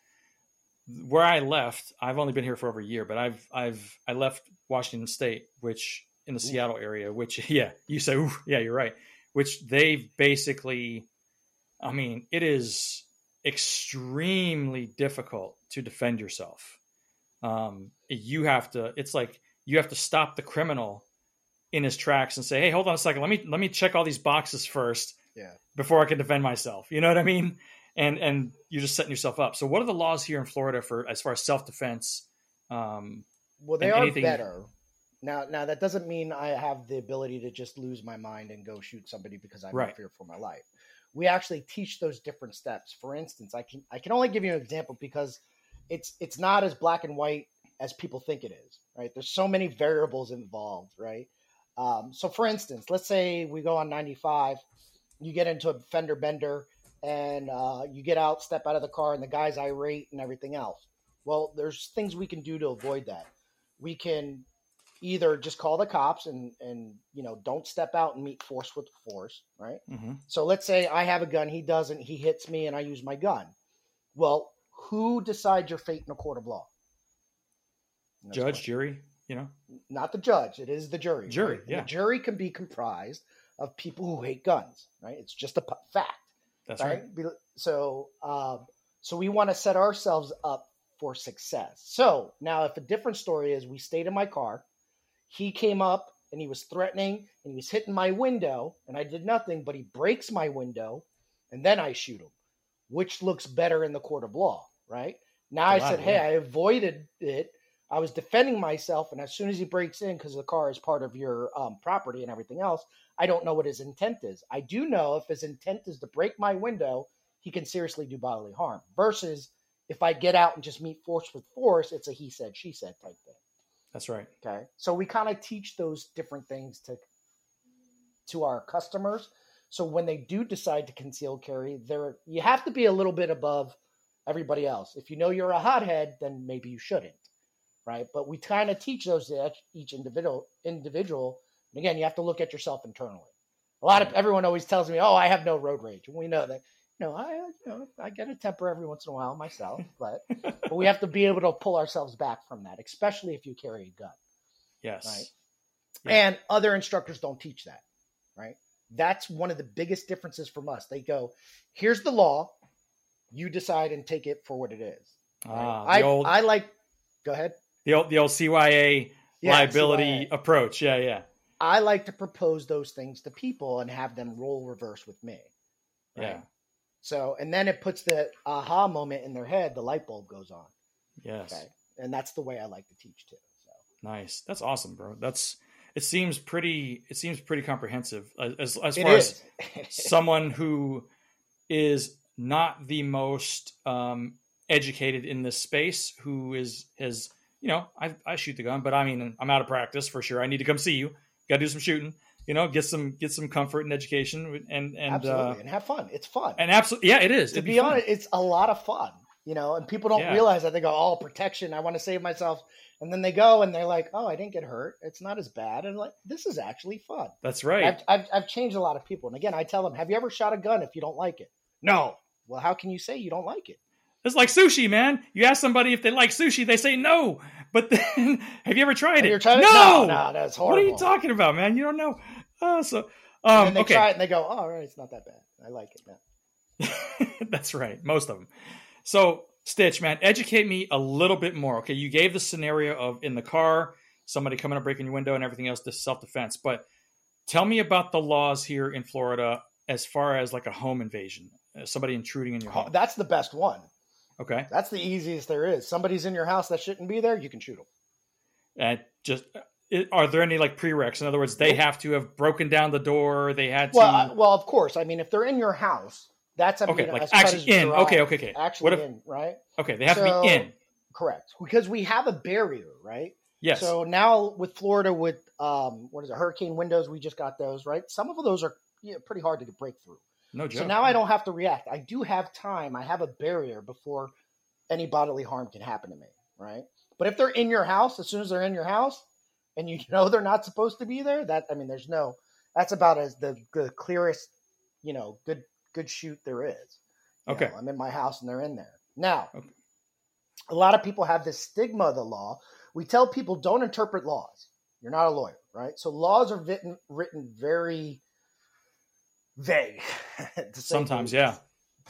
Speaker 1: where I left, I've only been here for over a year, but I've I've I left Washington State, which in the Seattle area, which yeah, you say, Ooh, yeah, you're right. Which they've basically, I mean, it is extremely difficult to defend yourself. Um, you have to. It's like you have to stop the criminal in his tracks and say, "Hey, hold on a second. Let me let me check all these boxes first
Speaker 2: Yeah.
Speaker 1: before I can defend myself." You know what I mean? And and you're just setting yourself up. So, what are the laws here in Florida for as far as self defense? Um,
Speaker 2: Well, they are
Speaker 1: anything-
Speaker 2: better. Now, now that doesn't mean I have the ability to just lose my mind and go shoot somebody because I'm
Speaker 1: Right.
Speaker 2: in fear for my life. We actually teach those different steps. For instance, I can I can only give you an example because it's it's not as black and white as people think it is. Right? There's so many variables involved. Right? Um, so, for instance, let's say we go on 95, you get into a fender bender, and uh, you get out, step out of the car, and the guy's irate and everything else. Well, there's things we can do to avoid that. We can either just call the cops and and you know don't step out and meet force with force, right?
Speaker 1: mhm.
Speaker 2: So let's say I have a gun, he doesn't, he hits me, and I use my gun. Well, who decides your fate in a court of law?
Speaker 1: Judge,
Speaker 2: what-
Speaker 1: jury, you know,
Speaker 2: not the judge. It is the jury.
Speaker 1: Jury,
Speaker 2: right?
Speaker 1: Yeah.
Speaker 2: The jury can be comprised of people who hate guns, right? It's just a p- fact,
Speaker 1: that's right.
Speaker 2: right? So, um, so we want to set ourselves up for success. So now, if a different story is, we stayed in my car, he came up and he was threatening and he was hitting my window, and I did nothing, but he breaks my window, and then I shoot him. Which looks better in the court of law, right? Now I said, hey. I avoided it. I was defending myself, and as soon as he breaks in, because the car is part of your um, property and everything else, I don't know what his intent is. I do know if his intent is to break my window, he can seriously do bodily harm. Versus if I get out and just meet force with force, it's a he said, she said type thing.
Speaker 1: That's right.
Speaker 2: Okay. So we kind of teach those different things to to our customers. So when they do decide to conceal carry, there you have to be a little bit above everybody else. If you know you're a hothead, then maybe you shouldn't, right? But we kind of teach those to each individual individual. And again, you have to look at yourself internally. A lot of everyone always tells me, "Oh, I have no road rage," and we know that. You know, I you know I get a temper every once in a while myself, but but we have to be able to pull ourselves back from that, especially if you carry a gun.
Speaker 1: Yes.
Speaker 2: Right.
Speaker 1: Yeah.
Speaker 2: And other instructors don't teach that, right? That's one of the biggest differences from us. They go, here's the law, you decide and take it for what it is. right?
Speaker 1: Ah,
Speaker 2: I,
Speaker 1: old,
Speaker 2: I like, go ahead.
Speaker 1: The old, the old CYA
Speaker 2: Yeah,
Speaker 1: liability
Speaker 2: CYA.
Speaker 1: approach. Yeah, yeah,
Speaker 2: I like to propose those things to people and have them roll reverse with me. right?
Speaker 1: yeah.
Speaker 2: So, and then it puts the aha moment in their head, the light bulb goes on.
Speaker 1: Yes.
Speaker 2: Okay. And that's the way I like to teach too. So,
Speaker 1: Nice. That's awesome, bro. That's. It seems pretty. It seems pretty comprehensive as as
Speaker 2: it
Speaker 1: far as someone who is not the most um, educated in this space, who is has you know I I shoot the gun, but I mean I'm out of practice for sure. I need to come see you. Got to do some shooting. You know, get some get some comfort and education and and
Speaker 2: Absolutely.
Speaker 1: uh,
Speaker 2: and have fun. It's fun.
Speaker 1: and absolutely yeah, it is.
Speaker 2: to
Speaker 1: It'd
Speaker 2: be
Speaker 1: fun.
Speaker 2: honest, it's a lot of fun, you know, and people don't
Speaker 1: Yeah.
Speaker 2: realize that they go, oh, protection, I want to save myself. And then they go and they're like, oh, I didn't get hurt. It's not as bad. And like, this is actually fun.
Speaker 1: That's right.
Speaker 2: I've, I've, I've changed a lot of people. And again, I tell them, have you ever shot a gun if you don't like it? No. Well, how can you say you don't like it?
Speaker 1: It's like sushi, man. You ask somebody if they like sushi, they say no. But then, have you ever tried
Speaker 2: Have
Speaker 1: it?
Speaker 2: tried it?
Speaker 1: no,
Speaker 2: No, no, that's
Speaker 1: What are you talking about, man? You don't know. Uh, so,
Speaker 2: And
Speaker 1: um,
Speaker 2: they
Speaker 1: okay,
Speaker 2: try it and they go, oh, all right, it's not that bad. I like it now.
Speaker 1: that's right. Most of them. So, Stitch, man, educate me a little bit more. Okay, you gave the scenario of in the car, somebody coming up breaking your window, and everything else to self defense. But tell me about the laws here in Florida as far as like a home invasion, uh, somebody intruding in your home.
Speaker 2: That's the best one.
Speaker 1: Okay,
Speaker 2: That's the easiest there is. Somebody's in your house that shouldn't be there, you can shoot them.
Speaker 1: and just. Are there any like prereqs? In other words, they have to have broken down the door. They had to.
Speaker 2: Well, I- well, of course. I mean, if they're in your house, that's I
Speaker 1: okay, like actually in. Okay, okay, okay.
Speaker 2: Actually
Speaker 1: if?
Speaker 2: in, right?
Speaker 1: Okay, they have to be in.
Speaker 2: Correct. Because we have a barrier, right?
Speaker 1: Yes.
Speaker 2: So now with Florida, with um, what is it, hurricane windows, we just got those, right? Some of those are you know, pretty hard to break through.
Speaker 1: No joke.
Speaker 2: So now I don't have to react. I do have time. I have a barrier before any bodily harm can happen to me, right? But if they're in your house, as soon as they're in your house, and you know they're not supposed to be there, that I mean, there's no. That's about as the the clearest, you know, good good shoot there is. You
Speaker 1: Okay.
Speaker 2: know, I'm in my house and they're in there. Now,
Speaker 1: Okay.
Speaker 2: a lot of people have this stigma of the law. We tell people don't interpret laws. You're not a lawyer, right? So laws are written written very vague.
Speaker 1: Sometimes, yeah.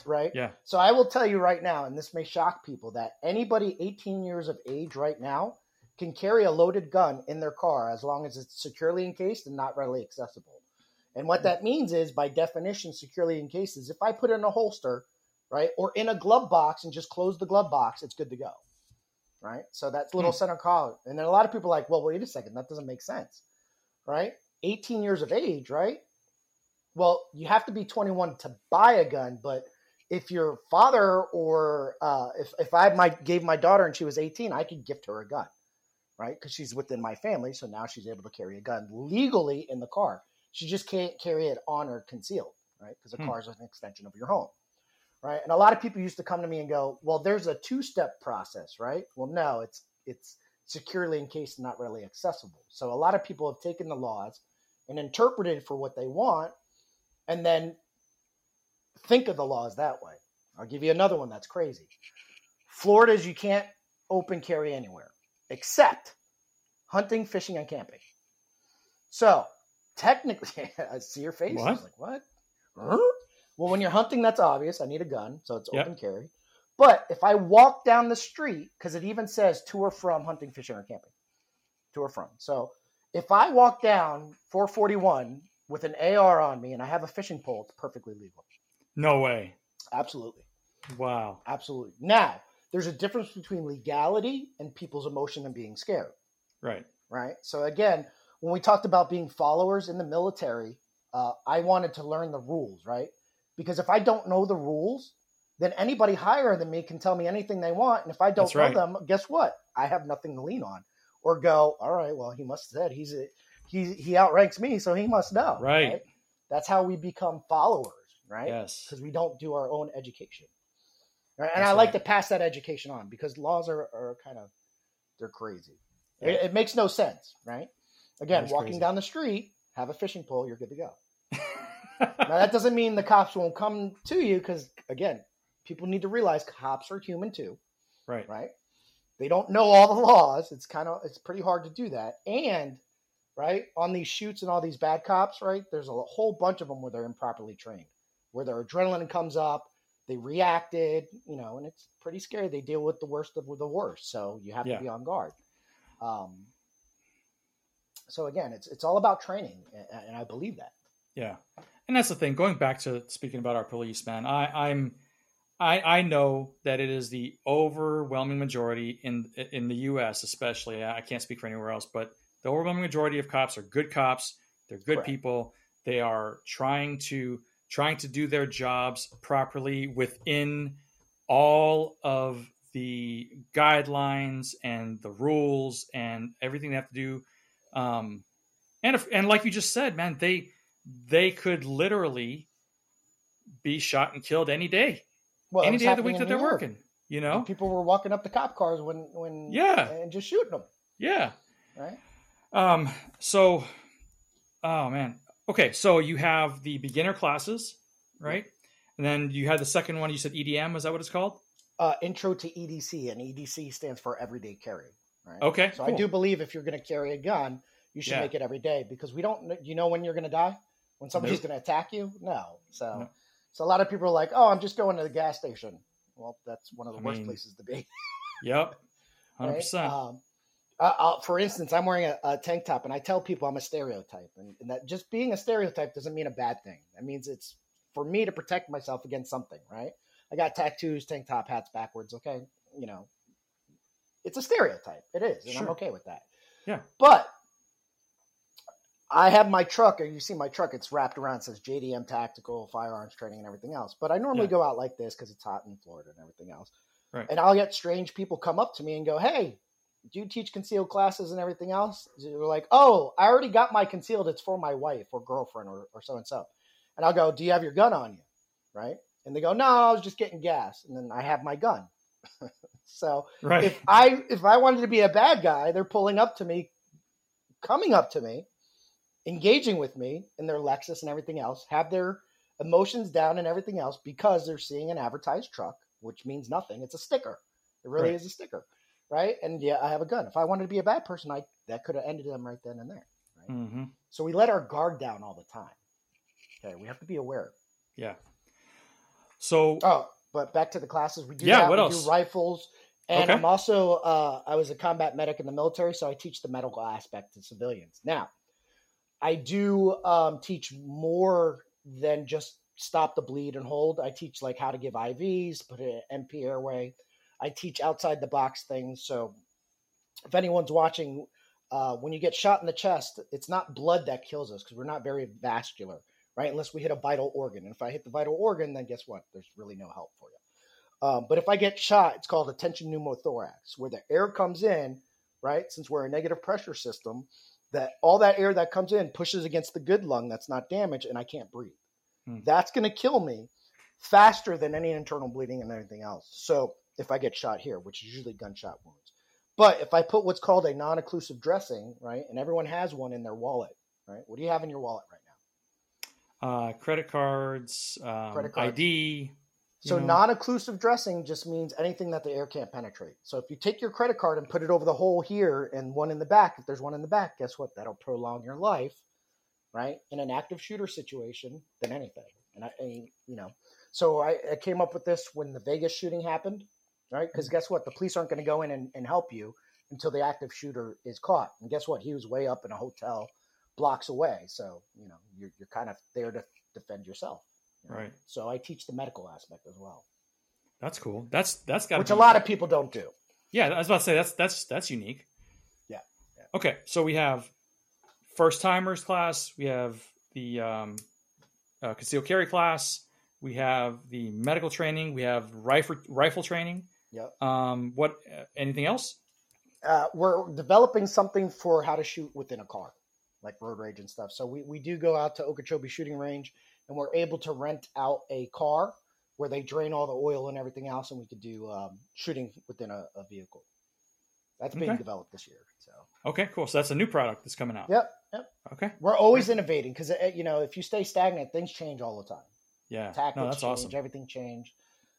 Speaker 2: Right?
Speaker 1: Yeah.
Speaker 2: So I will tell you right now, and this may shock people, that anybody 18 years of age right now can carry a loaded gun in their car as long as it's securely encased and not readily accessible. And what that means is, by definition, securely encased is if I put it in a holster, right, or in a glove box and just close the glove box, it's good to go. Right? So that's little
Speaker 1: Hmm.
Speaker 2: center collar. And then a lot of people are like, well, wait a second, that doesn't make sense. Right? 18 years of age, right? Well, you have to be 21 to buy a gun, but if your father or uh, if, if I might gave my daughter and she was 18, I could gift her a gun, right? Because she's within my family, so now she's able to carry a gun legally in the car. She just can't carry it on or concealed, right? Because a
Speaker 1: Hmm.
Speaker 2: car is an extension of your home, right? And a lot of people used to come to me and go, "Well, there's a two-step process, right?" Well, no, it's it's securely encased and not readily accessible. So a lot of people have taken the laws and interpreted for what they want, and then think of the laws that way. I'll give you another one that's crazy. Florida's you can't open carry anywhere except hunting, fishing, and camping. So technically, I see your face. I was like, what? Huh? Well, when you're hunting, that's obvious. I need a gun, so it's
Speaker 1: Yep.
Speaker 2: open carry. But if I walk down the street, because it even says to or from hunting, fishing, or camping, to or from. So if I walk down 441 with an AR on me and I have a fishing pole, it's perfectly legal.
Speaker 1: No way.
Speaker 2: Absolutely.
Speaker 1: Wow.
Speaker 2: Absolutely. Now, there's a difference between legality and people's emotion and being scared,
Speaker 1: Right.
Speaker 2: right? So, again, when we talked about being followers in the military, uh, I wanted to learn the rules, right? Because if I don't know the rules, then anybody higher than me can tell me anything they want. And if I don't
Speaker 1: That's
Speaker 2: know
Speaker 1: right.
Speaker 2: them, guess what? I have nothing to lean on. Or go, all right, well, he must have said he's a, he he outranks me, so he must know.
Speaker 1: Right.
Speaker 2: That's how we become followers, right?
Speaker 1: Yes.
Speaker 2: Because we don't do our own education. Right? And
Speaker 1: That's
Speaker 2: I like
Speaker 1: right.
Speaker 2: to pass that education on because laws are, are kind of they're crazy. It,
Speaker 1: Yeah.
Speaker 2: it makes no sense, right? Again, walking
Speaker 1: crazy.
Speaker 2: down the street, have a fishing pole, you're good to go. Now that doesn't mean the cops won't come to you because again, people need to realize cops are human too,
Speaker 1: right.
Speaker 2: right? They don't know all the laws. It's kind of it's pretty hard to do that. And right on these shoots and all these bad cops, right? There's a whole bunch of them where they're improperly trained, where their adrenaline comes up, they reacted, you know, and it's pretty scary. They deal with the worst of the worst, so you have
Speaker 1: Yeah.
Speaker 2: to be on guard. Um, so again, it's it's all about training, and, and I believe that.
Speaker 1: Yeah, and that's the thing. Going back to speaking about our police, man, I, I'm, I, I know that it is the overwhelming majority in in the U.S. especially. I can't speak for anywhere else, but the overwhelming majority of cops are good cops. They're good
Speaker 2: Correct.
Speaker 1: people. They are trying to trying to do their jobs properly within all of the guidelines and the rules and everything they have to do. Um, and if, and like you just said, man, they they could literally be shot and killed any day,
Speaker 2: Well,
Speaker 1: any day of the week that they're
Speaker 2: York.
Speaker 1: working. You know?
Speaker 2: people were walking up the cop cars when when
Speaker 1: Yeah.
Speaker 2: and just shooting them,
Speaker 1: Yeah.
Speaker 2: right?
Speaker 1: Um. So, oh man. Okay. So you have the beginner classes, right? And then you had the second one. You said EDM. Is that what it's called?
Speaker 2: Uh, intro to EDC, and EDC stands for everyday carry. Right.
Speaker 1: Okay.
Speaker 2: So I do believe if you're going to carry a gun, you should
Speaker 1: Yeah.
Speaker 2: make it every day because we don't. You know when you're going to die? When somebody's
Speaker 1: Nope.
Speaker 2: going to attack you? No. So,
Speaker 1: No.
Speaker 2: so a lot of people are like, "Oh, I'm just going to the gas station." Well, that's one of the
Speaker 1: I
Speaker 2: worst
Speaker 1: mean,
Speaker 2: places to be.
Speaker 1: Yep. Hundred percent.
Speaker 2: Um, uh, uh, for instance, I'm wearing a, a tank top, and I tell people I'm a stereotype, and, and that just being a stereotype doesn't mean a bad thing. That means it's for me to protect myself against something, right? I got tattoos, tank top, hats backwards. Okay, you know, it's a stereotype. It is, and I'm okay with that.
Speaker 1: Yeah.
Speaker 2: but I have my truck, and you see my truck. It's wrapped around, it says JDM Tactical Firearms Training and everything else. But I normally
Speaker 1: Yeah.
Speaker 2: go out like this because it's hot in Florida and everything else.
Speaker 1: Right.
Speaker 2: And I'll get strange people come up to me and go, "Hey, do you teach concealed classes and everything else?" They're like, "Oh, I already got my concealed. It's for my wife or girlfriend or or so and so." And I'll go, "Do you have your gun on you?" Right? And they go, "No, I was just getting gas." And then I have my gun. so
Speaker 1: right.
Speaker 2: if I if I wanted to be a bad guy, they're pulling up to me, coming up to me, engaging with me in their Lexus and everything else, have their emotions down and everything else because they're seeing an advertised truck, which means nothing. It's a sticker. It really
Speaker 1: Right.
Speaker 2: is a sticker, right? And yeah, I have a gun. If I wanted to be a bad person, I that could have ended them right then and there.
Speaker 1: hmm
Speaker 2: So we let our guard down all the time. Okay, we have to be aware.
Speaker 1: Yeah. So
Speaker 2: Oh, but back to the classes. We do
Speaker 1: Yeah,
Speaker 2: that.
Speaker 1: what
Speaker 2: we
Speaker 1: else?
Speaker 2: do rifles. And
Speaker 1: Okay.
Speaker 2: I'm also uh, I was a combat medic in the military, so I teach the medical aspect to civilians. Now, I do um, teach more than just stop the bleed and hold. I teach like how to give IVs, put an NP airway. I teach outside the box things. So if anyone's watching, uh, when you get shot in the chest, it's not blood that kills us because we're not very vascular, right? Unless we hit a vital organ. And if I hit the vital organ, then guess what? There's really no help for you. Um, but if I get shot, it's called a tension pneumothorax, where the air comes in, right? Since we're a negative pressure system, that all that air that comes in pushes against the good lung that's not damaged, and I can't breathe.
Speaker 1: Hmm.
Speaker 2: That's going to kill me faster than any internal bleeding and anything else. So if I get shot here, which is usually gunshot wounds. But if I put what's called a non-occlusive dressing, right, and everyone has one in their wallet, right? What do you have in your wallet right now?
Speaker 1: uh, credit cards, um,
Speaker 2: Credit cards.
Speaker 1: ID.
Speaker 2: So non-occlusive dressing just means anything that the air can't penetrate. So if you take your credit card and put it over the hole here and one in the back, if there's one in the back, guess what? That'll prolong your life, right? In an active shooter situation than anything. And I, you know, so I, I came up with this when the Vegas shooting happened, right? Because guess what? The police aren't going to go in and, and help you until the active shooter is caught. And guess what? He was way up in a hotel blocks away. So, you know, you're, you're kind of there to defend yourself. you know?
Speaker 1: Right.
Speaker 2: So I teach the medical aspect as well
Speaker 1: That's cool. That's that's got
Speaker 2: which a lot of people don't do.
Speaker 1: Yeah, I was about to say that's that's that's unique.
Speaker 2: Yeah, yeah.
Speaker 1: Okay, so we have first timers class. We have the um, uh, concealed carry class. we have the medical training, we have rifle rifle training.
Speaker 2: Yep.
Speaker 1: Um, what? Uh, anything else?
Speaker 2: Uh, we're developing something for how to shoot within a car, like road rage and stuff. So we, we do go out to Okeechobee Shooting Range, and we're able to rent out a car where they drain all the oil and everything else, and we could do um, shooting within a, a vehicle. That's being
Speaker 1: Okay.
Speaker 2: developed this year. So
Speaker 1: Okay, cool. So that's a new product that's coming out.
Speaker 2: yep, yep.
Speaker 1: Okay.
Speaker 2: We're always innovating because you know if you stay stagnant, things change all the time.
Speaker 1: Yeah.
Speaker 2: Tactics
Speaker 1: no, that's
Speaker 2: change,
Speaker 1: awesome.
Speaker 2: everything changed.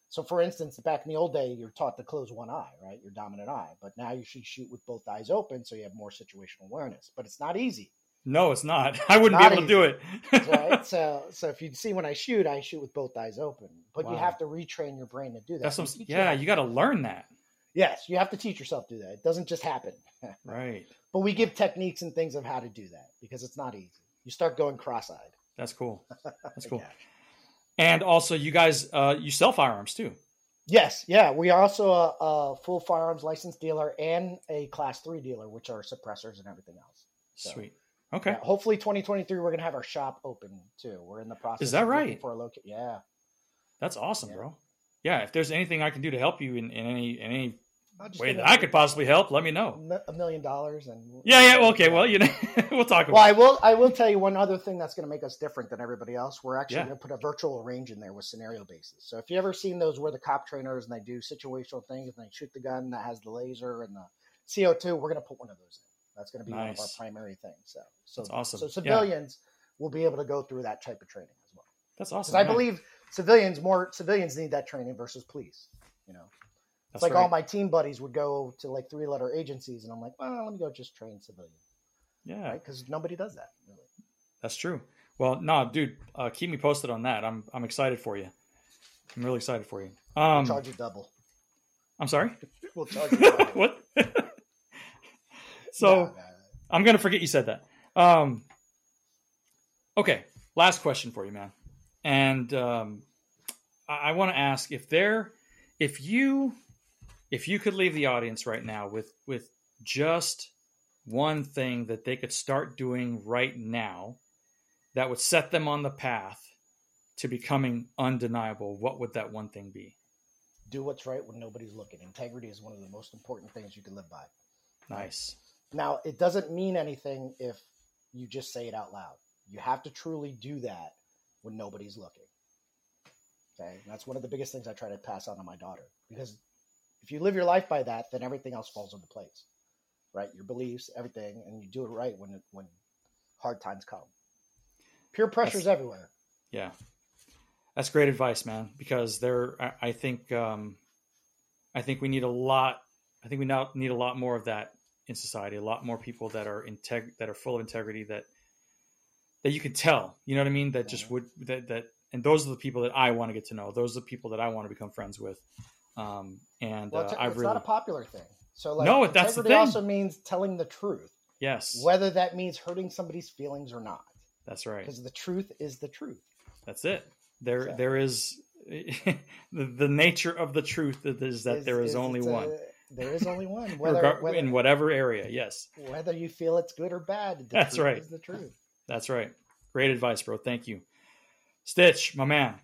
Speaker 2: So, for instance, back in the old day, you're taught to close one eye, right? Your dominant eye. But now you should shoot with both eyes open, so you have more situational awareness. But it's not easy,
Speaker 1: No, it's not. I wouldn't
Speaker 2: Not
Speaker 1: be able to do it.
Speaker 2: right? so, so if you see when I shoot, I shoot with both eyes open. But you have to retrain your brain to do that.
Speaker 1: That's yeah. You got to learn that.
Speaker 2: yes, you have to teach yourself to do that. It doesn't just happen.
Speaker 1: Right.
Speaker 2: but we give techniques and things of how to do that because it's not easy. You start going cross-eyed.
Speaker 1: That's cool. That's cool.
Speaker 2: Yeah.
Speaker 1: And also, you guys, uh, you sell firearms too.
Speaker 2: Yes, yeah. We are also a, a full firearms license dealer and a class three dealer, which are suppressors and everything else. So,
Speaker 1: Sweet. Okay.
Speaker 2: yeah, hopefully, 2023, we're gonna have our shop open too. We're in the process.
Speaker 1: Is that
Speaker 2: of
Speaker 1: right?
Speaker 2: For a loca- yeah.
Speaker 1: That's awesome,
Speaker 2: Yeah.
Speaker 1: bro. Yeah. If there's anything I can do to help you in, in any in any way that I could possibly help, let me know.
Speaker 2: a million dollars and
Speaker 1: Yeah. Yeah. Well, okay. Well, you know, we'll talk
Speaker 2: Well,
Speaker 1: about.
Speaker 2: I will. I will tell you one other thing that's going to make us different than everybody else. We're actually
Speaker 1: Yeah.
Speaker 2: going to put a virtual range in there with scenario bases. So if you ever seen those where the cop trainers and they do situational things and they shoot the gun that has the laser and the CO two, we're going to put one of those in. That's going to be one of our primary things. So, so
Speaker 1: That's awesome.
Speaker 2: So
Speaker 1: Yeah.
Speaker 2: civilians will be able to go through that type of training as well.
Speaker 1: That's awesome.
Speaker 2: I believe civilians more civilians need that training versus police. You know,
Speaker 1: That's
Speaker 2: it's like
Speaker 1: right.
Speaker 2: all my team buddies would go to like three letter agencies, and I'm like, well, let me go just train civilian,
Speaker 1: Yeah.
Speaker 2: right? Because nobody does that. Really.
Speaker 1: That's true. Well, no, dude, uh, keep me posted on that. I'm I'm excited for you. I'm really excited for you.
Speaker 2: We'll
Speaker 1: Um,
Speaker 2: charge you double.
Speaker 1: I'm sorry.
Speaker 2: We'll charge you double.
Speaker 1: what? so
Speaker 2: No, no, no.
Speaker 1: I'm gonna forget you said that. Um, okay, last question for you, man. And um, I, I want to ask if there, if you, if you could leave the audience right now with with just one thing that they could start doing right now that would set them on the path to becoming undeniable, what would that one thing be?
Speaker 2: do what's right when nobody's looking. Integrity is one of the most important things you can live by.
Speaker 1: Nice.
Speaker 2: Now, it doesn't mean anything if you just say it out loud. You have to truly do that when nobody's looking. Okay, and that's one of the biggest things I try to pass on to my daughter because if you live your life by that, then everything else falls into place, right? Your beliefs, everything, and you do it right when when hard times come. Peer pressure's everywhere.
Speaker 1: Yeah, that's great advice, man. Because there, I, I think, um, I think we need a lot. I think we now need a lot more of that in society. A lot more people that are integ- that are full of integrity. That that you can tell. You know what I mean? That just
Speaker 2: Mhm.
Speaker 1: would that that. And those are the people that I want to get to know. Those are the people that I want to become friends with. Um, and
Speaker 2: Well,
Speaker 1: uh,
Speaker 2: it's,
Speaker 1: I
Speaker 2: it's
Speaker 1: really,
Speaker 2: not a popular thing. So, like,
Speaker 1: No, that's the thing.
Speaker 2: also means telling the truth,
Speaker 1: yes,
Speaker 2: whether that means hurting somebody's feelings or not.
Speaker 1: that's right.
Speaker 2: Because the truth is the truth.
Speaker 1: That's it. There,
Speaker 2: So-
Speaker 1: there is the, the nature of the truth is that there is, only
Speaker 2: it's a-
Speaker 1: one.
Speaker 2: there is only one. Whether, whether,
Speaker 1: in whatever area. Yes,
Speaker 2: whether you feel it's good or bad,
Speaker 1: That's right.
Speaker 2: is the truth.
Speaker 1: that's right. Great advice, bro. Thank you. Stitch, my man.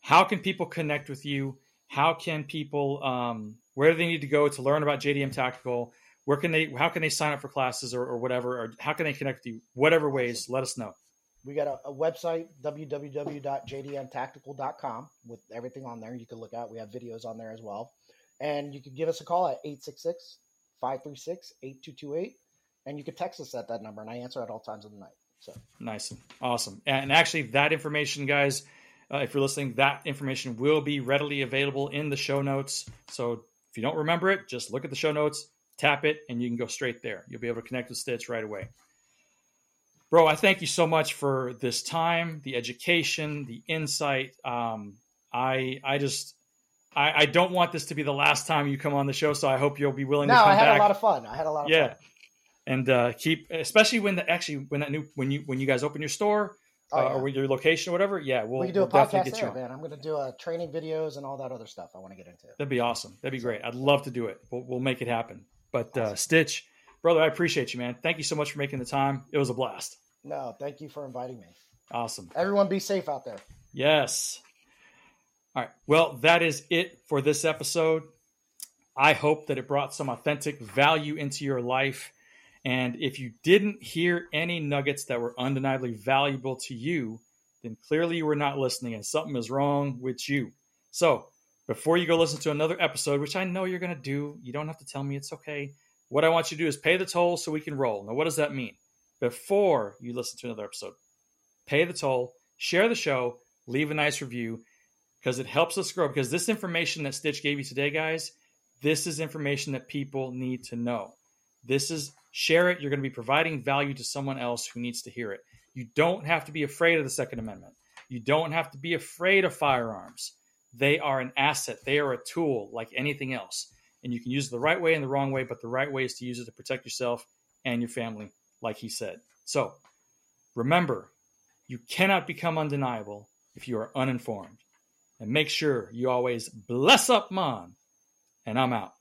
Speaker 1: How can people connect with you? How can people? Um, where do they need to go to learn about JDM Tactical? Where can they? How can they sign up for classes or, or whatever? Or how can they connect with you? Whatever ways, let us know.
Speaker 2: We got a, a website, www.jdmtactical.com, with everything on there you can look at. We have videos on there as well. And you can give us a call at 866 536 8228. And you can text us at that number, and I answer at all times of the night. So,
Speaker 1: Nice and awesome. And actually, that information, guys, uh, if you're listening, that information will be readily available in the show notes. So if you don't remember it, just look at the show notes, tap it, and you can go straight there. You'll be able to connect with Stitch right away. Bro, I thank you so much for this time, the education, the insight. Um, I I just I, I don't want this to be the last time you come on the show, so I hope you'll be willing
Speaker 2: no,
Speaker 1: to come back.
Speaker 2: I had
Speaker 1: back
Speaker 2: a lot of fun. I had a lot of
Speaker 1: yeah
Speaker 2: fun.
Speaker 1: and uh, keep especially when the actually when that new when you when you guys open your store
Speaker 2: Oh,
Speaker 1: uh,
Speaker 2: yeah.
Speaker 1: or your location or whatever yeah we'll,
Speaker 2: we do
Speaker 1: we'll
Speaker 2: a podcast
Speaker 1: get you
Speaker 2: there,
Speaker 1: on
Speaker 2: man. I'm going to do a training videos and all that other stuff I want to get into.
Speaker 1: that'd be awesome that'd be great i'd love to do it we'll, we'll make it happen but uh, stitch brother i appreciate you man thank you so much for making the time it was a blast
Speaker 2: No, thank you for inviting me.
Speaker 1: awesome
Speaker 2: Everyone be safe out there.
Speaker 1: yes All right. Well, that is it for this episode. I hope that it brought some authentic value into your life. And if you didn't hear any nuggets that were undeniably valuable to you, then clearly you were not listening and something is wrong with you. So, before you go listen to another episode, which I know you're going to do, you don't have to tell me it's okay. What I want you to do is pay the toll so we can roll. Now, what does that mean? Before you listen to another episode, pay the toll, share the show, leave a nice review because it helps us grow. Because this information that Stitch gave you today, guys, this is information that people need to know. This is share it. You're going to be providing value to someone else who needs to hear it. You don't have to be afraid of the Second Amendment. You don't have to be afraid of firearms. They are an asset, they are a tool like anything else. And you can use it the right way and the wrong way, but the right way is to use it to protect yourself and your family, like he said. So remember, you cannot become undeniable if you are uninformed. And make sure you always bless up, Mon. And I'm out.